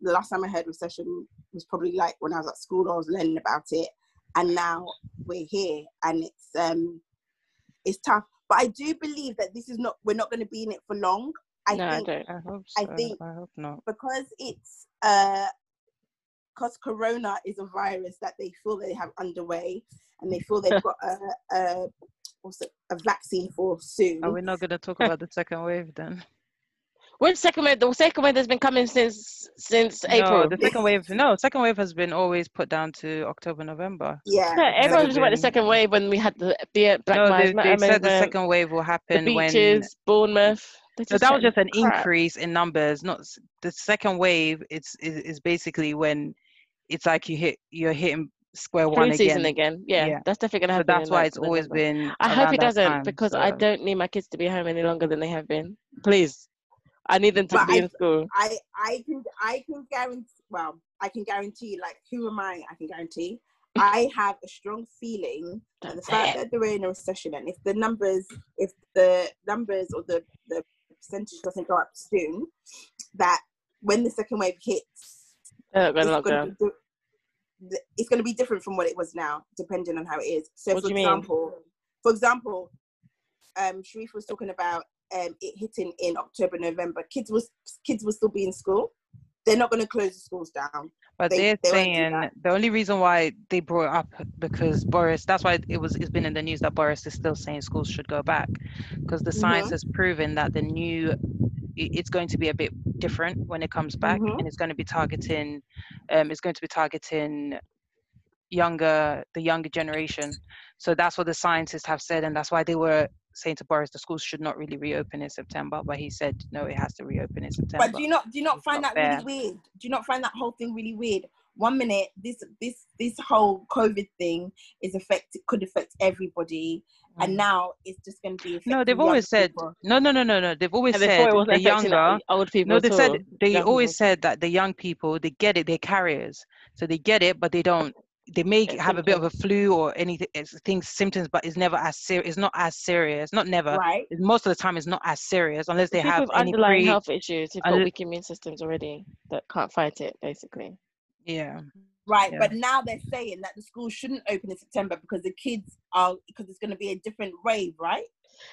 The last time I heard recession was probably like when I was at school. I was learning about it, and now we're here, and it's um, it's tough. But I do believe that this is not. We're not going to be in it for long. I no, think I don't. I hope I think- I hope not. because it's uh, because Corona is a virus that they feel they have underway, and they feel they've got a, a it, a vaccine for soon. Are we not going to talk about the second wave then? *laughs* Which second wave? The second wave has been coming since since April. No, the second wave. No, second wave has been always put down to October, November. yeah, No, everyone was talking about the second wave when we had the, the Black no, Lives they, Matter they said the second wave will the happen when. beaches, Bournemouth. They No, that was just an crap. increase in numbers. Not the second wave. It's is, is basically when it's like you hit you're hitting square one Flu season again. again. Yeah, Yeah. that's definitely gonna So happen. that's why like, it's always November. been. I hope it doesn't time, because I don't need my kids to be home any longer than they have been. Please, I need them to But be I- in school. I I can I can guarantee well I can guarantee like who am I I can guarantee *laughs* I have a strong feeling that the fact it. that they're in a recession and if the numbers if the numbers or the the percentage doesn't go up soon that when the second wave hits They're not going it's gonna be di- it's going to be different from what it was now depending on how it is so What for example for example um Sharif was talking about um it hitting in October November kids was kids will still be in school they're not going to close the schools down But They- are saying the only reason why they brought up because Boris. That's why it was. It's been in the news that Boris is still saying schools should go back because the science Mhm. has proven that the new it's going to be a bit different when it comes back, Mhm. and it's going to be targeting. Um, it's going to be targeting younger the younger generation. So that's what the scientists have said, and that's why they were saying to Boris the schools should not really reopen in September. But he said no, it has to reopen in September. But do you not do you not It's find not that really weird? Do you not find that whole thing really weird? One minute, this this this whole COVID thing is affect could affect everybody, and Mm. now it's just going to be. No, they've always young said people. no, no, no, no, no. They've always said it the affecting younger. old people. No, they said they young always people. said that the young people they get it, they're carriers, so they get it, but they don't. They may It's have a bit of a flu or anything, things symptoms, but it's never as serious. It's not as serious. Not never. right? Most of the time, it's not as serious unless they people have any underlying pre. health issues who've got unle- weak immune systems already that can't fight it, basically. Yeah. Right, Yeah. but now they're saying that the schools shouldn't open in September because the kids are because it's going to be a different wave, right?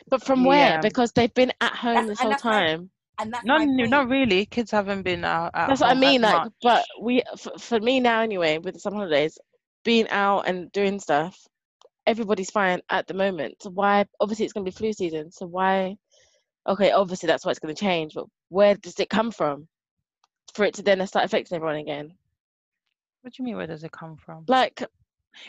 But from where? Yeah. Because they've been at home That's- this whole that's my- time. And that's Not my n- point. not really. Kids haven't been out. At That's what I mean. Like, much. but we, for, for me now anyway, with the summer holidays, being out and doing stuff, everybody's fine at the moment. So why? Obviously, it's going to be flu season. So why? Okay, obviously that's why it's going to change. But where does it come from? For it to then start affecting everyone again. What do you mean? Where does it come from? Like,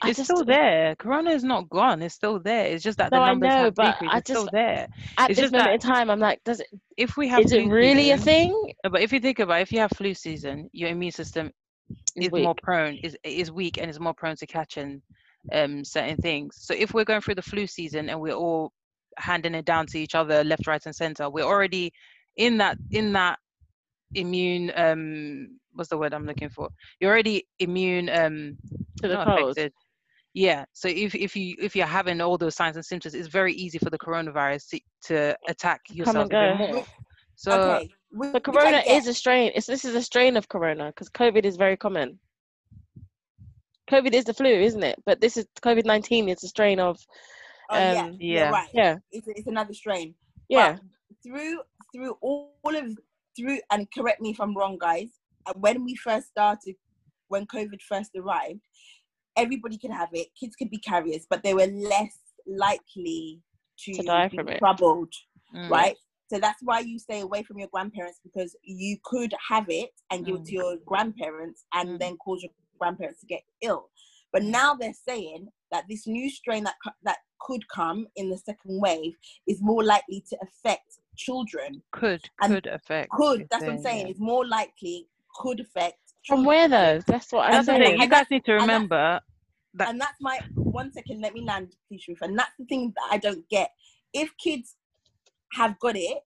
I It's just, still there. Corona is not gone. It's still there. It's just that No, the I numbers know, have but decreased. I It's still just- there. At it's this just moment that- in time, I'm like, does it? If we have Is it really a thing? No, but if you think about it, if you have flu season, your immune system It's is more prone is is weak and is more prone to catching um, certain things. So if we're going through the flu season and we're all handing it down to each other left, right, and center, we're already in that in that immune um what's the word I'm looking for? You're already immune um To the cold. Yeah. So if if you if you're having all those signs and symptoms, it's very easy for the coronavirus to, to attack yourself and a bit go. more. So okay. Whi- But corona get. is a strain. It's this is a strain of corona because COVID is very common. COVID is the flu, isn't it? But this is COVID nineteen. It's a strain of Oh, yeah, um, yeah. right. yeah, It's, it's another strain. yeah. But through through all of through and correct me if I'm wrong, guys. uh, When we first started, when COVID first arrived, everybody could have it. Kids could be carriers, but they were less likely to, To die be from it. troubled, mm, right? So that's why you stay away from your grandparents because you could have it and give it Mm. to your grandparents and Mm. then cause your grandparents to get ill. But now they're saying that this new strain that that could come in the second wave is more likely to affect children. could and could affect. Could if that's what I'm saying. yeah. It's more likely could affect. From where though? That's what I'm That's the And thing. saying. You guys need to and that's- remember that And that's my one second. Let me land, please, Ruth. And that's the thing that I don't get. If kids have got it,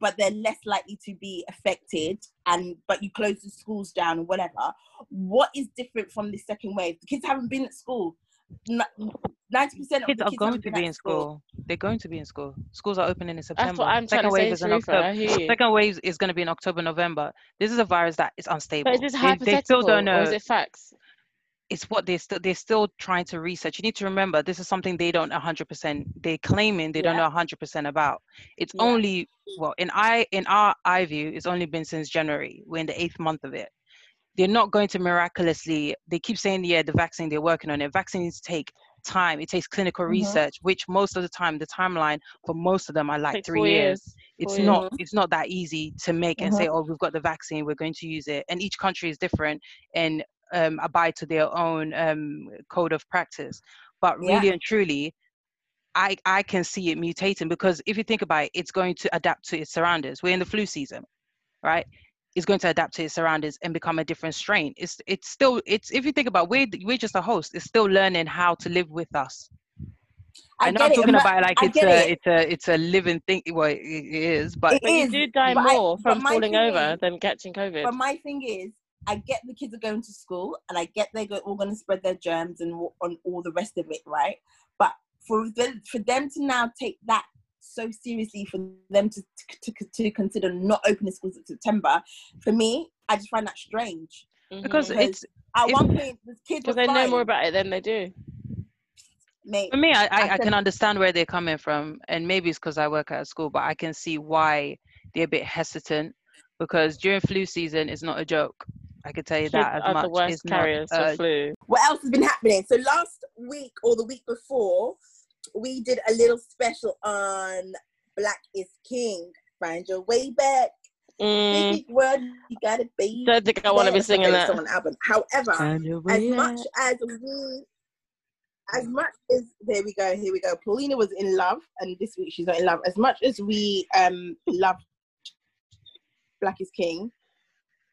but they're less likely to be affected, and but you close the schools down or whatever, what is different from the second wave? The kids haven't been at school. Ninety percent of kids the are kids going to be in school. They're going to be in school. Schools are opening in That's September. what I'm trying Second to wave say, is in October. I hear you. Second wave is going to be in October, November. This is a virus that is unstable. But is this They- they, hypothetical still don't know. or is it facts? It's what they're still they're still trying to research. You need to remember this is something they don't 100%. They're claiming they don't know 100% about. It's Yeah. only well in I in our eye view, it's only been since January. We're in the eighth month of it. They're not going to miraculously. They keep saying yeah, the vaccine they're working on it. Vaccines take time. It takes clinical Mhm. research, which most of the time the timeline for most of them are like Takes three years years. it's Four not it's not that easy to make and Mhm. say oh we've got the vaccine we're going to use it and each country is different and um, abide to their own um, code of practice but Yeah. really and truly I, I can see it mutating because if you think about it it's going to adapt to its surroundings we're in the flu season right it's going to adapt to its surroundings and become a different strain it's it's still it's if you think about we're we're just a host it's still learning how to live with us I know I'm it, talking but about like it's a it. it's a it's a living thing. Well, it it is, but It But you do die but I- more but from falling over is- than catching COVID. But my thing is, I get the kids are going to school, and I get they're all going to spread their germs and on all the rest of it, right? But for them, for them to now take that so seriously, for them to to, to consider not opening schools in September, for me, I just find that strange. Mm-hmm. because Because it's At If- one point, the kids because they know more about it than they do. mate. for me i i, I I said- can understand where they're coming from and maybe it's because i work at a school but i can see why they're a bit hesitant because during flu season it's not a joke i could tell you Kids that as much the worst it's not carriers a flu. what else has been happening? So last week or the week before, we did a little special on Black is King. Find your way back. Mm, Big word, you gotta be. don't think I want to be singing that. my favorite song on the album. However, as much as we, as much as there we go, here we go. Paulina was in love, and this week she's not in love. As much as we um loved Black is King,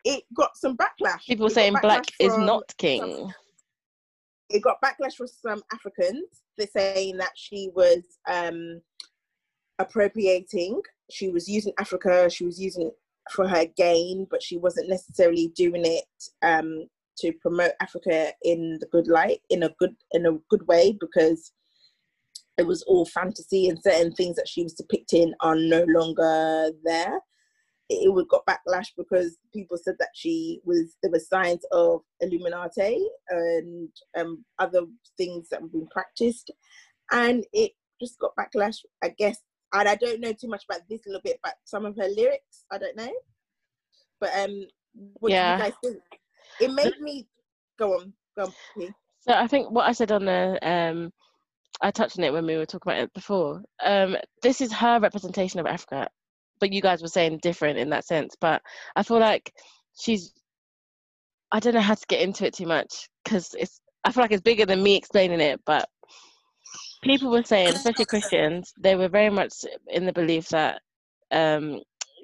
it got some backlash. People It saying black is not some- king. it got backlash from some Africans. They're saying that she was um, appropriating. She was using Africa. She was using it for her gain, but she wasn't necessarily doing it um, to promote Africa in the good light, in a good in a good way, because it was all fantasy and certain things that she was depicting are no longer there. It, it got backlash because people said that she was there were signs of Illuminati and um, other things that were being practiced, and it just got backlash. I guess, and I don't know too much about this little bit, but some of her lyrics, I don't know. But um, what Yeah. do you guys think? It made me go on, go on. P. So I think what I said on the um, I touched on it when we were talking about it before. Um, this is her representation of Africa, but you guys were saying different in that sense. But I feel like she's. I don't know how to get into it too much because it's. I feel like it's bigger than me explaining it, but people were saying, especially Christians, they were very much in the belief that um,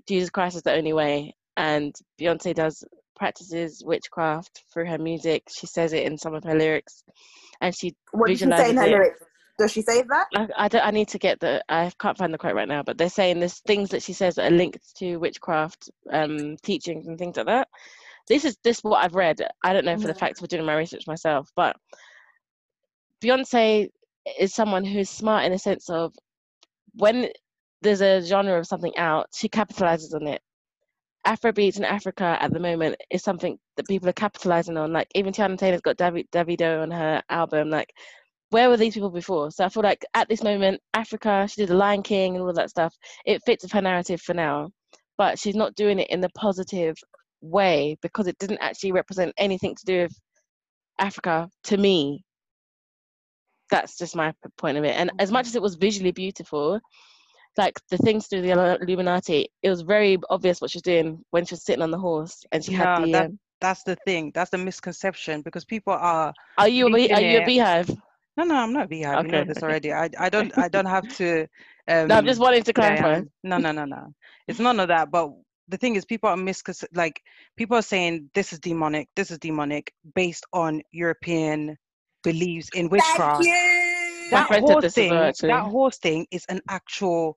Jesus Christ is the only way, and Beyonce does practices witchcraft through her music. She says it in some of her lyrics, and she What did she say in her lyrics? Does she say that? I, I, don't, I need to get the I can't find the quote right now, but they're saying there's things that she says that are linked to witchcraft um, teachings and things like that. This is this is what I've read. I don't know for the Mhm. facts for doing my research myself, but Beyonce is someone who's smart in a sense of when there's a genre of something out, she capitalizes on it. Afrobeats in Africa at the moment is something that people are capitalizing on. Like even Teyana Taylor's got David Davido on her album. Like where were these people before? So I feel like at this moment, Africa, she did the Lion King and all of that stuff. It fits with her narrative for now, but she's not doing it in the positive way because it didn't actually represent anything to do with Africa to me. That's just my point of it. And as much as it was visually beautiful, like the things through the Illuminati, it was very obvious what she was doing when she was sitting on the horse and she had the. that- Um, That's the thing. That's the misconception because people are. are you a are you a Beyhive? No, no, I'm not a Beyhive. You know this already. I, I don't, I don't have to. Um, *laughs* No, I'm just wanting to say I clarify. am. No, no, no, no. It's none of that. But the thing is, people are miscon. Like people are saying this is demonic. This is demonic based on European beliefs in witchcraft. Thank you. That friend said horse thing. that horse thing is an actual.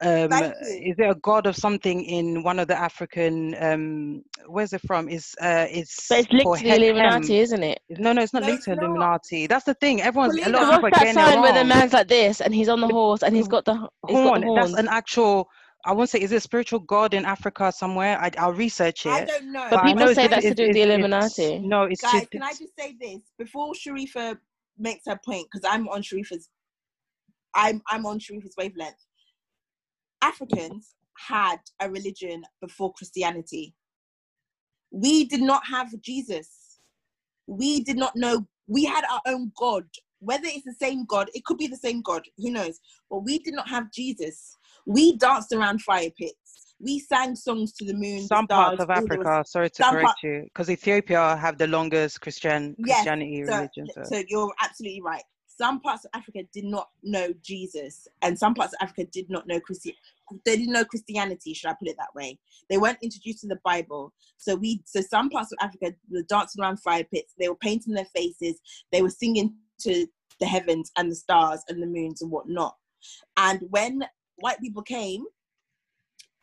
Um, is there a god of something in one of the African? Um, where's it from? Is uh, it's But it's linked to the Illuminati, isn't it? No, no, it's not No, linked it's to not. Illuminati. That's the thing. Everyone's a lot of people that sign where the man's like this and he's on the horse and he's got the he's got the horns? That's an actual. I won't say is it a spiritual god in Africa somewhere. I, I'll research it. I don't know. But I people know say that's to do with the it's- it's- Illuminati. No, it's Guys, to, can I just say this before Sharifa makes her point? Because I'm on Sharifa's, I'm I'm on Sharifa's wavelength. Africans had a religion before Christianity. We did not have Jesus. We did not know. We had our own God. Whether it's the same God, it could be the same God. Who knows? But we did not have Jesus. We danced around fire pits. We sang songs to the moon. the some parts of all the rest- Africa. Sorry to correct part- you, because Ethiopia have the longest Christian Yes, Christianity so, religion. So. so you're absolutely right. Some parts of Africa did not know Jesus, and some parts of Africa did not know Christi- They didn't know Christianity. Should I put it that way? They weren't introduced to the Bible. So we, so some parts of Africa were dancing around fire pits. They were painting their faces. They were singing to the heavens and the stars and the moons and whatnot. And when white people came,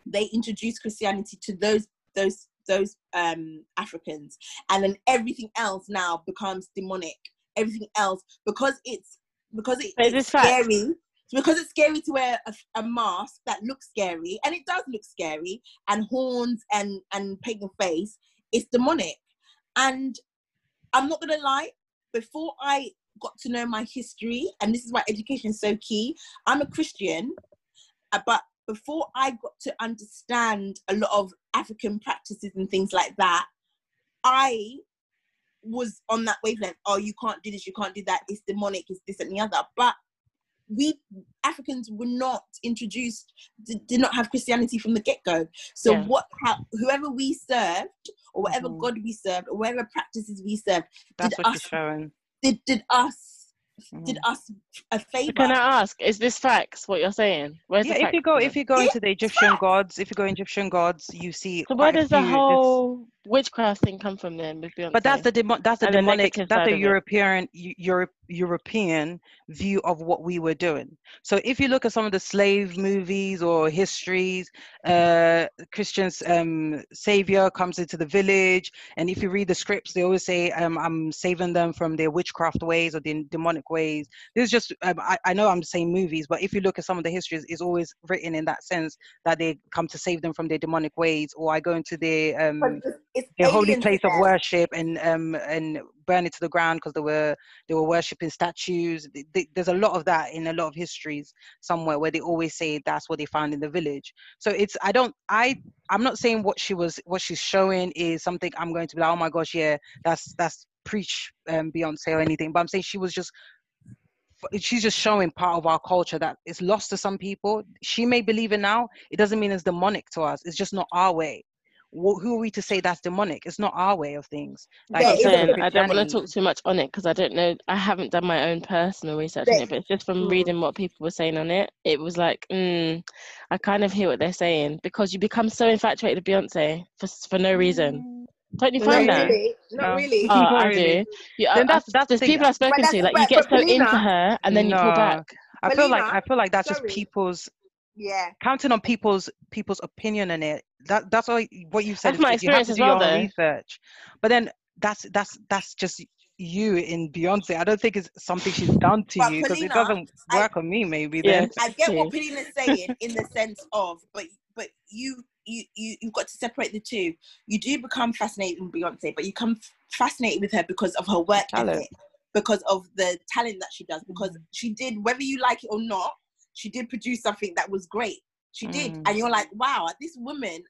they introduced Christianity to those those those um Africans, and then everything else now becomes demonic. Everything else because it's because it, it's fact? scary. Because it's scary to wear a, a mask that looks scary, and it does look scary, and horns and and your face. It's demonic, and I'm not gonna lie. Before I got to know my history, and this is why education is so key. I'm a Christian, uh, but before I got to understand a lot of African practices and things like that, I was on that wavelength. Oh, you can't do this, you can't do that. It's demonic. It's this and the other. But we Africans were not introduced, did, did not have Christianity from the get go. So Yeah. what? How, whoever we served, or whatever Mhm. God we served, or whatever practices we served, That's did what us she's showing. did did us did Mhm. us a favor. Can I ask, is this facts what you're saying? Where's Yeah, the if you go for if you go into the Egyptian gods, if you go Egyptian gods, you see So where does the whole witchcraft thing come from then? But that's the demo- that's the And demonic negative that's the. European Europe European view of what we were doing. So if you look at some of the slave movies or histories, uh, Christian's um, savior comes into the village, and if you read the scripts, they always say, um, "I'm saving them from their witchcraft ways or the demonic ways." This is just um, I, I know I'm saying movies, but if you look at some of the histories, it's always written in that sense that they come to save them from their demonic ways, or I go into their um, But it's- it's holy place of worship and um and burn it to the ground because they were they were worshiping statues. Th- th- there's a lot of that in a lot of histories somewhere where they always say that's what they found in the village. So it's i don't i i'm not saying what she was what she's showing is something i'm going to be like oh my gosh yeah that's that's preach um beyonce or anything. But i'm saying she was just she's just showing part of our culture that is lost to some people. She may believe it now. It doesn't mean it's demonic to us. It's just not our way who are we to say that's demonic it's not our way of things like There in is terms a of saying, I don't want to talk too much on it because I don't know. I haven't done my own personal research on it, but it's just from Mm. reading what people were saying on it. It was like, mm, I kind of hear what they're saying because you become so infatuated with Beyonce for for no reason. Don't you Not find that? really. Not No. really. Oh, I really. do. Yeah, Then I- that's- I- that's the there's thing. people I've spoken that's- to, like you get but so into her and then you pull back. I feel like I feel like that's just people's Yeah. counting on people's people's opinion on it. That that's all what you've said. That's my that you have experience to as do your well, own though. research. But then that's that's that's just you in Beyonce. I don't think it's something she's done to But you because it doesn't I- work on me. Maybe Yeah. then. I get what True. Paulina's saying in the sense of, but but you you you you've got to separate the two. You do become fascinated with Beyonce, but you come f- fascinated with her because of her work Talent. ethic, because of the talent that she does, because she did whether you like it or not, she did produce something that was great. She did, Mm. and you're like, wow, this woman,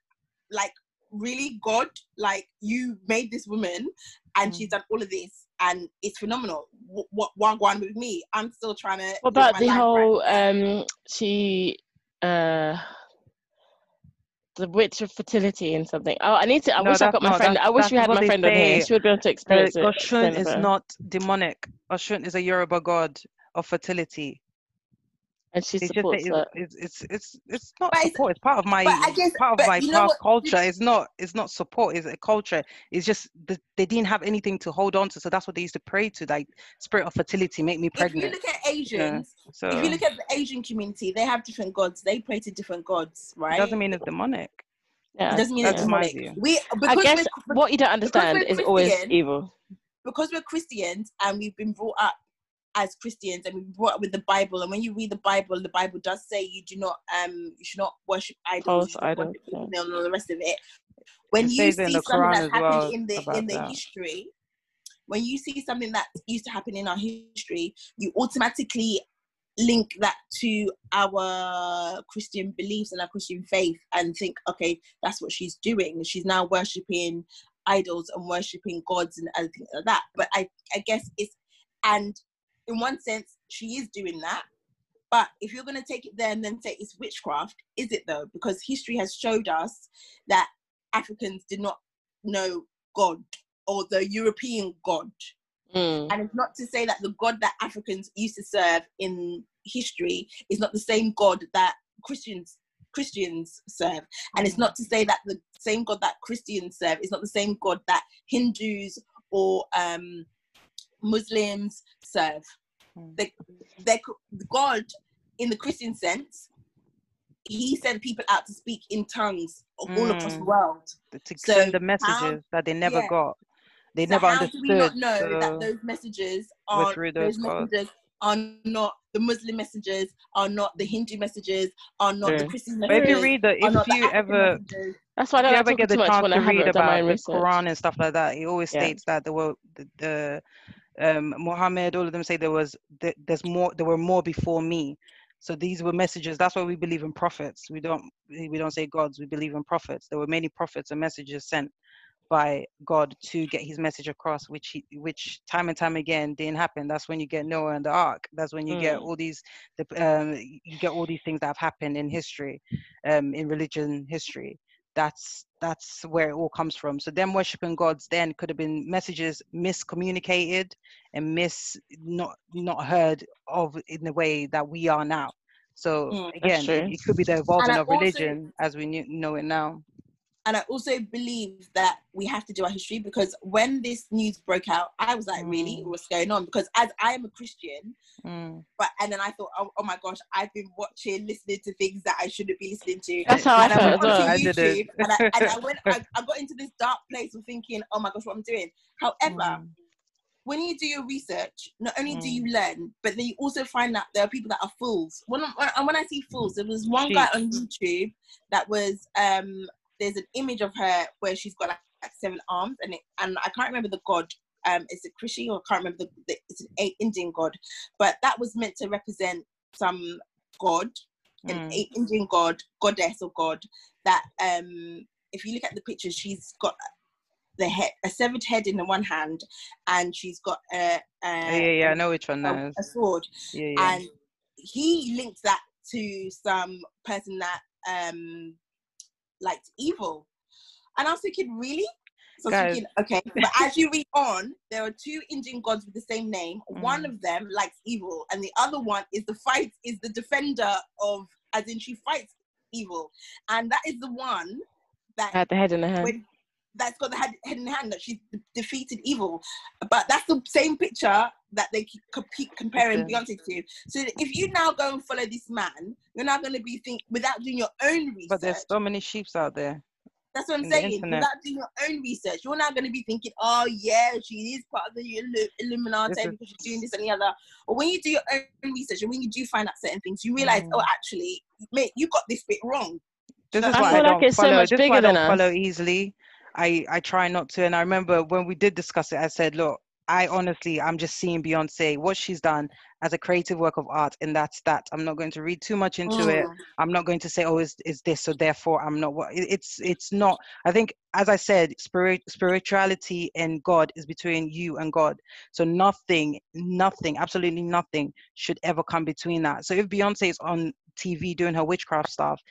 like really God, like you made this woman, and Mm. she's done all of this, and it's phenomenal. What what wagwan with me? I'm still trying to. What about the life right whole um she uh the witch of fertility and something? Oh, I need to. I No, wish I got my not- friend. that's- I wish we had my they friend on here. She would be able to Uh, experience it. Oshun is it for her. not demonic. Oshun is a Yoruba god of fertility. And she It's just supports that that. it's, it's it's it's it's not But it's- support. It's part of my I guess- part of my you know past culture. It's not it's not support. It's a culture. It's just the, they didn't have anything to hold on to, so that's what they used to pray to, like spirit of fertility, make me pregnant. if you look at Asians, So if you look at the Asian community, they have different gods. They pray to different gods, right? it right? doesn't mean it's demonic. Yeah, It doesn't mean it's That's my demonic. view. We I guess what you don't understand is always evil. because we're Christians and we've been brought up as Christians and we've brought up with the Bible. And when you read the Bible, the Bible does say you do not um you should not worship idols, False you should not idols, worship yeah. and all the rest of it. When It you see something Quran that's happened well in the in the that. history, when you see something that used to happen in our history, you automatically link that to our Christian beliefs and our Christian faith and think, okay, that's what she's doing. She's now worshipping idols and worshipping gods and everything like that. But I, I guess it's, and in one sense, she is doing that. But if you're going to take it there and then say it's witchcraft, is it though? Because history has showed us that Africans did not know God or the European God. Mm. And it's not to say that the God that Africans used to serve in history is not the same God that Christians Christians serve. And it's not to say that the same God that Christians serve is not the same God that Hindus or um, Muslims serve. Mm. The, the God, in the Christian sense, he sent people out to speak in tongues all across the Mm. world. to So send the how- messages that they never yeah. got. They So never how understood. do we not know so- that those messages are through those, those messages are not the Muslim messages, are not the Hindu messages, are not the True. Christian but messages. if you read the, if not the you ever messages. That's why I if don't like ever get the too much chance when I to read about the research. Quran and stuff like that, it always Yeah. states that there were the, the um, Muhammad, all of them say there was th- there's more, there were more before me. So these were messages. That's why we believe in prophets. We don't we don't say gods. We believe in prophets. There were many prophets and messages sent by God to get His message across, which he, which time and time again didn't happen. That's when you get Noah and the Ark. That's when you get Mm. all these the, um, you get all these things that have happened in history, um, in religion history that's that's where it all comes from. So them worshiping gods then could have been messages miscommunicated and mis not not heard of in the way that we are now. So Mm, again it, could be the evolving of also- religion as we knew, know it now And I also believe that we have to do our history because when this news broke out, I was like, really, Mm. what's going on? Because as I am a Christian, Mm. but and then I thought, oh, oh my gosh, I've been watching, listening to things that I shouldn't be listening to. That's how I and felt I as went well. I did YouTube it. and, I, and I went, *laughs* I, I got into this dark place of thinking, oh my gosh, what I'm doing. However, Mm. when you do your research, not only do Mm. you learn, but then you also find out there are people that are fools. When, I- when, when I see fools, there was one guy on YouTube that was um there's an image of her where she's got like, like seven arms, and it, and I can't remember the god. Um, is it Krishi or I can't remember the, the it's an Indian god, but that was meant to represent some god, an Mm. a- Indian god, goddess or god. That um, if you look at the picture, she's got the head, a severed head in the one hand, and she's got a, a, yeah yeah i know which one that a, is a sword, yeah yeah and he linked that to some person that um liked evil. And i was thinking really? So I was thinking, okay but as you read on there are two indian gods with the same name. One Mm. of them likes evil and the other one is the fight is the defender of as in she fights evil. And that is the one that had the head and the hand. when that's got the head, head in hand that she's defeated evil. But that's the same picture that they keep compete, comparing Yeah. Beyonce to. So if you now go and follow this man, you're now going to be think without doing your own research. But there's so many sheeps out there. That's what I'm saying. internet. Without doing your own research, you're not going to be thinking, "Oh yeah, she is part of the Illuminati This is- because she's doing this and the other." Or when you do your own research and when you do find out certain things, you realize, Mm. "Oh, actually, mate, you got this bit wrong." This I is why I feel like don't it's so follow. much this is why bigger I don't than follow us. easily. I I try not to. And I remember when we did discuss it, I said, look, I honestly, I'm just seeing Beyonce, what she's done as a creative work of art, and that's that. I'm not going to read too much into it. Mm. I'm not going to say, oh, is it's this, so therefore I'm not. What it's it's not. I think, as I said, spirit spirituality and God is between you and God. So nothing, nothing, absolutely nothing should ever come between that. So if Beyonce is on TV doing her witchcraft stuff,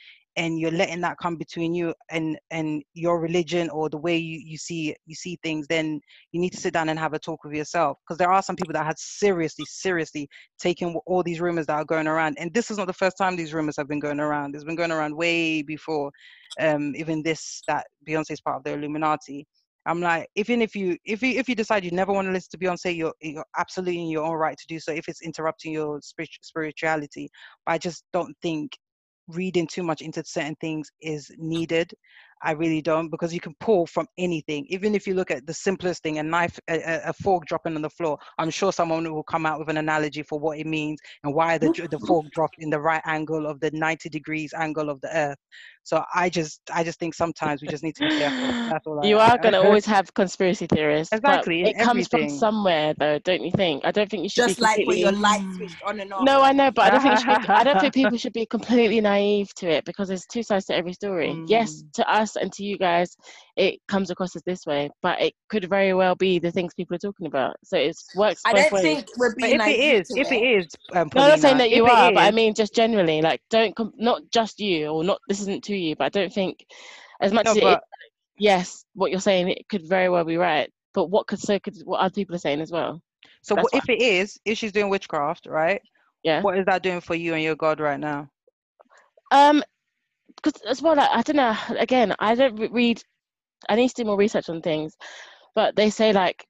and you're letting that come between you and and your religion or the way you, you see you see things then you need to sit down and have a talk with yourself. Because there are some people that had seriously seriously taken all these rumors that are going around. And this is not the first time these rumors have been going around. It's been going around way before um even this that beyonce is part of the illuminati. I'm like even if you if you if you decide you never want to listen to beyonce you're, you're absolutely in your own right to do so if it's interrupting your spirit, spirituality. But i just don't think reading too much into certain things is needed. I really don't because you can pull from anything. Even if you look at the simplest thing, a knife, a, a- a fork dropping on the floor, I'm sure someone will come out with an analogy for what it means and why the the *laughs* fork dropped in the right angle of the 90 degrees angle of the earth. So I just I just think sometimes we just need to be careful. *laughs* That's all. You I, are going to always *laughs* have conspiracy theorists. Exactly, But in it comes from somewhere, though, don't you think? I don't think you should Just be like when your light switched on and off. No, I know, but I don't think should be, I don't think people should be completely naive to it because there's two sides to every story. Yes, Mm. to us and to you guys, it comes across as this way, but it could very well be the things people are talking about. So it works I don't ways. think we're But being if it naive is, to if it is, um, No, I'm not saying that you if are, but I mean just generally, like don't com- not just you or not. This isn't to you, but I don't think as much no, as it is, but yes, what you're saying it could very well be right. But what could so could what other people are saying as well? so what, if it is, if she's doing witchcraft, right? Yeah. What is that doing for you and your God right now? Um, because as well, like, I don't know. Again, I don't re- read. I need to do more research on things, but they say like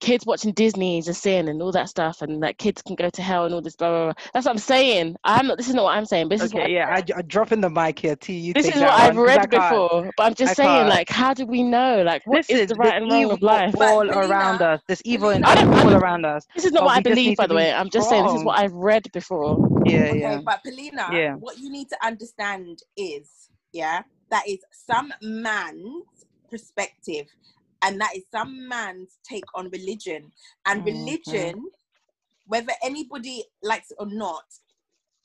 kids watching Disney is a sin and all that stuff, and that kids can go to hell and all this blah blah. blah. That's what I'm saying. I'm not. This is not what I'm saying. But this is what Okay, yeah, I, I'm dropping the mic here. T, you this is what I've one, 'cause read before. But I'm just I saying, can't. like, how do we know? Like, what is Listen, the right and wrong of life? All around us. There's evil in I all around us. This is not but what I believe, by the way. I'm just saying this is what. I've read before. Yeah, Okay, yeah. but Paulina, Yeah. what you need to understand is, yeah, that is some man's perspective, and that is some man's take on religion. And Mhm. religion, whether anybody likes it or not,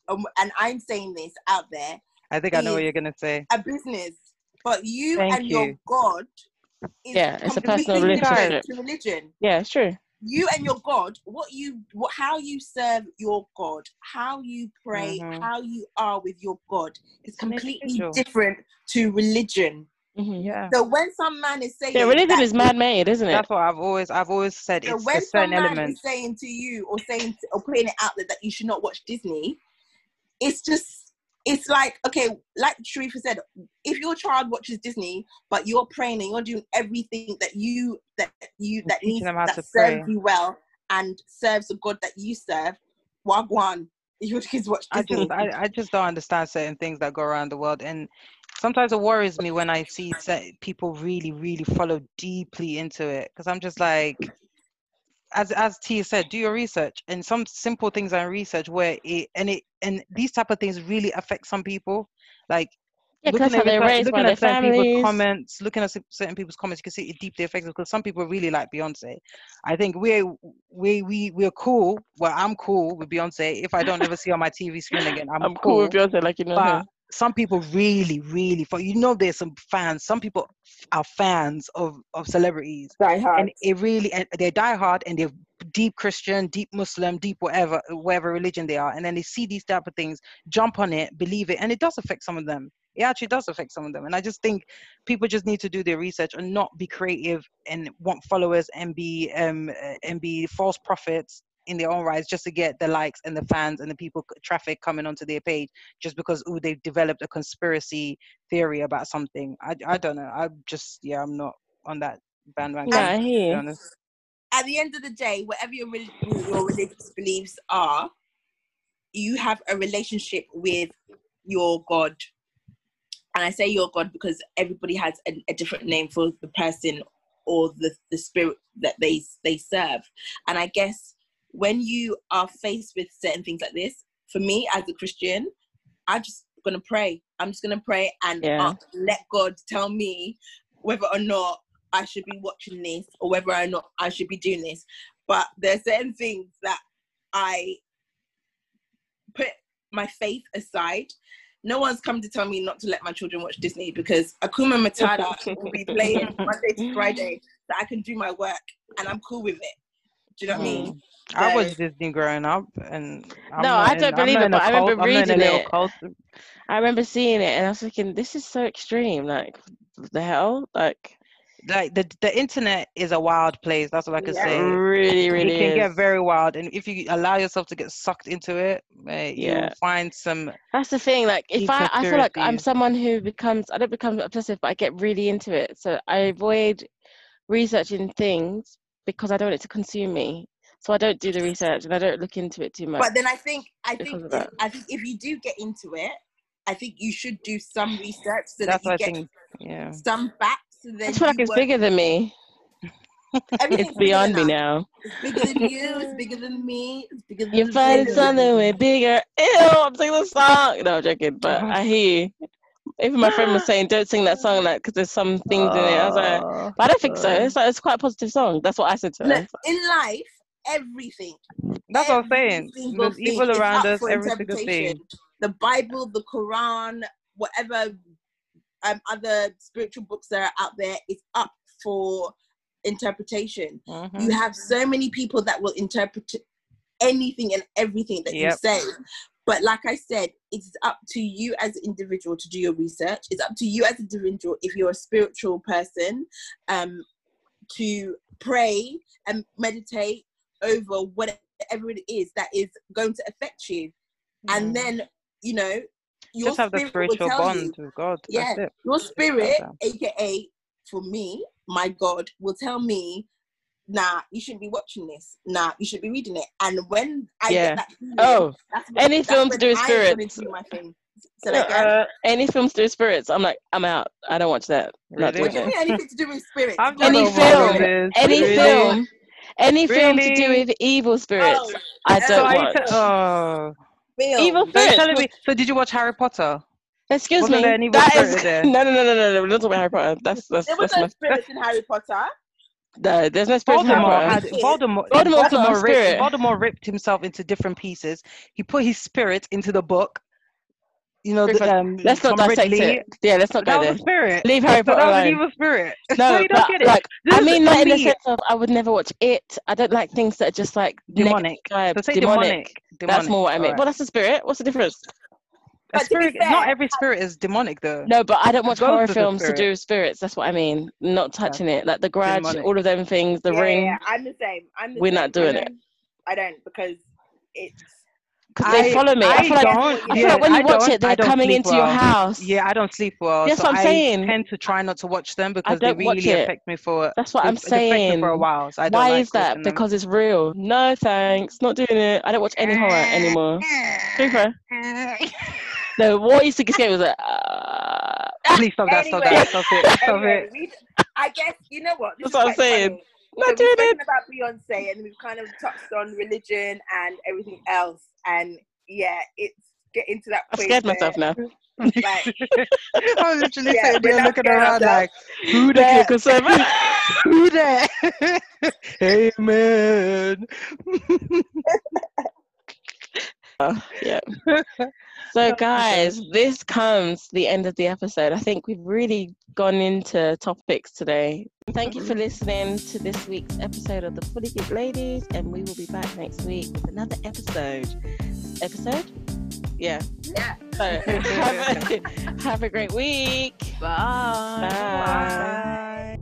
um, and I'm saying this out there, I think I know what you're gonna say. a business. But you Thank and your. God is Yeah, it's a personal different relationship. to religion. Yeah, it's true. you and your God, what you, what, how you serve your God, how you pray, Mhm. how you are with your God is completely different to religion. Hmm Yeah. So when some man is saying, Yeah, religion that- is man-made, isn't it? That's what I've always I've always said. So It's when there's some certain man elements. is saying to you or saying to, or putting it out there that you should not watch Disney, it's just it's like okay, like Sharifa said, if your child watches Disney, but you're praying and you're doing everything that you that you that needs them how that to serves pray. you well and serves the God that you serve, wagwan. *laughs* Your kids watch Disney. I just I, I just don't understand certain things that go around the world and sometimes it worries me when I see people really really follow deeply into it because I'm just like as as Tia said do your research and some simple things are research where it and it and these type of things really affect some people like Yeah, looking at, raised by looking their at certain people's comments looking at certain people's comments you can see it deeply affects them because some people really like Beyonce I think we we we we're cool well I'm cool with Beyonce if I don't ever see her on my TV screen again I'm, I'm cool with Beyonce, like you know. her. Some people really, really, for you know, there's some fans. Some people are fans of of celebrities, Die hard. and it really, and they die hard, and they're deep Christian, deep Muslim, deep whatever, whatever religion they are, and then they see these type of things, jump on it, believe it, and it does affect some of them. It actually does affect some of them, and I just think people just need to do their research and not be creative and want followers and be um and be false prophets in their own rights just to get the likes and the fans and the people traffic coming onto their page just because ooh they've developed a conspiracy theory about something. I I don't know. I'm just yeah I'm not on that bandwagon. Yeah, I to be hear. At the end of the day, whatever your relig- your religious beliefs are, you have a relationship with your God. And I say your God because everybody has a, a different name for the person or the, the spirit that they they serve. And I guess when you are faced with certain things like this, for me as a Christian, I'm just gonna pray. I'm just gonna pray and Yeah. uh, let God tell me whether or not I should be watching this or whether or not I should be doing this. But there are certain things that I put my faith aside. No one's come to tell me not to let my children watch Disney because Hakuna Matata will be playing *laughs* Monday to Friday that I can do my work and I'm cool with it. Do you know what I mean? Mm-hmm. I was Disney growing up, and I'm No, not I don't I'm believe it, but I remember cult- I'm not in a reading it. cult. I remember seeing it and I was thinking, this is so extreme. Like, what the hell? Like, Like the the internet is a wild place. That's all I can Yeah. say. really, really, It really can get very wild, and if you allow yourself to get sucked into it, mate, Yeah. you'll find some. That's the thing. Like, if I, I feel like I'm someone who becomes, I don't become obsessive, but I get really into it. So I avoid researching things because I don't want it to consume me. So I don't do the research and I don't look into it too much. But then I think I think if. I think if you do get into it, I think you should do some research so That's that you get think. Yeah. some facts. So then I feel like *laughs* it's bigger than me. It's beyond me now. It's bigger than you. It's bigger than me. It's bigger than you. Find the finding thing. something way bigger. Ew, I'm singing the song. No, I'm joking, but *laughs* I hear you. Even my friend was saying, don't sing that song like because there's some things in it. I was like, but I don't think so. It's like it's quite a positive song. That's what I said to her. Look, in life, everything. That's what I'm saying. single There's thing evil around us. Every single interpretation. thing. The Bible, the Quran, whatever um, other spiritual books that are out there is up for interpretation. Mhm. You have so many people that will interpret anything and everything that you say. But like I said, it's up to you as an individual to do your research. It's up to you as an individual, if you're a spiritual person, um, to pray and meditate over whatever it is that is going to affect you. And then, you know, your Just have the spiritual tell bond you, with God. yeah, That's it. your spirit, aka for me, my God, will tell me, nah, you shouldn't be watching this. Nah, you should be reading it. And when I Yeah. get that feeling, Oh, that's when, any that's film to do with I am gonna spirits. do my thing. So like, um, Uh, any films through spirits, I'm like, I'm out. I don't watch that. Really? what do you doing mean anything to do with spirits? I've What done Any do all you my film. Any Really? film, any film to do with evil spirits, Oh, I So So don't are you watch. te- oh, film. Evil spirits. me? So did you watch Harry Potter? Excuse Wasn't me. there an evil That spirit is there? *laughs* no, no, no, no, no, no. We're not talking about Harry Potter. That's that's There was that's no my. spirits in Harry Potter. No, there's no spirits in Voldemort had. *laughs* Voldemort. Voldemort's Voldemort ripped. Voldemort ripped himself into different pieces. He put his spirit into the book. You know, the, um, Let's not dissect Riddle. it. Yeah, let's not That go was there. spirit. Leave Harry Potter that was alone. evil spirit. No, you don't but get it. like I mean, not in the sense of I would never watch it. I don't like things that are just like demonic. negative So say demonic. demonic. That's more what I mean. Alright. Well, that's the spirit. What's the difference? A But to be spirit. Not every spirit is demonic though. No, but I don't watch ghost horror is a films to do with spirits. That's what I mean. Not touching it. Like the Grudge, Demonic. all of them things. The yeah, Ring. yeah, I'm the same. I'm the We're same. not doing I it. I don't because it's. Because they follow me. I, feel like don't. I feel yeah, like when you I watch it, they're coming sleep into your house. Yeah, I don't sleep well. That's so what I'm I saying. tend to try not to watch them because they don't watch really affect me for. That's what it- I'm it affects me saying. for a while. So I don't Why like is that? watching them. Because it's real. No thanks. Not doing it. I don't watch any horror anymore. *laughs* Super. *laughs* No, what used to get scared was like, uh, Please stop that. Stop Anyway. that. Stop it. Stop Anyway, it. we, I guess you know what. This That's what I'm is saying. funny. not so doing we've it. spoken about Beyonce and we've kind of touched on religion and everything else. And yeah, it's getting to that I point. scared myself now. *laughs* Like, *laughs* I was literally Yeah, sitting there looking around ourselves. like, who Thank you, there? conservative. *laughs* who there? hey man. Yeah. *laughs* So, guys, this comes the end of the episode. I think we've really gone into topics today. Thank you for mm-hmm. listening to this week's episode of the Fully Geek Ladies, and we will be back next week with another episode. Episode? Yeah. yeah. So, *laughs* have, a, have a great week. Bye. Bye.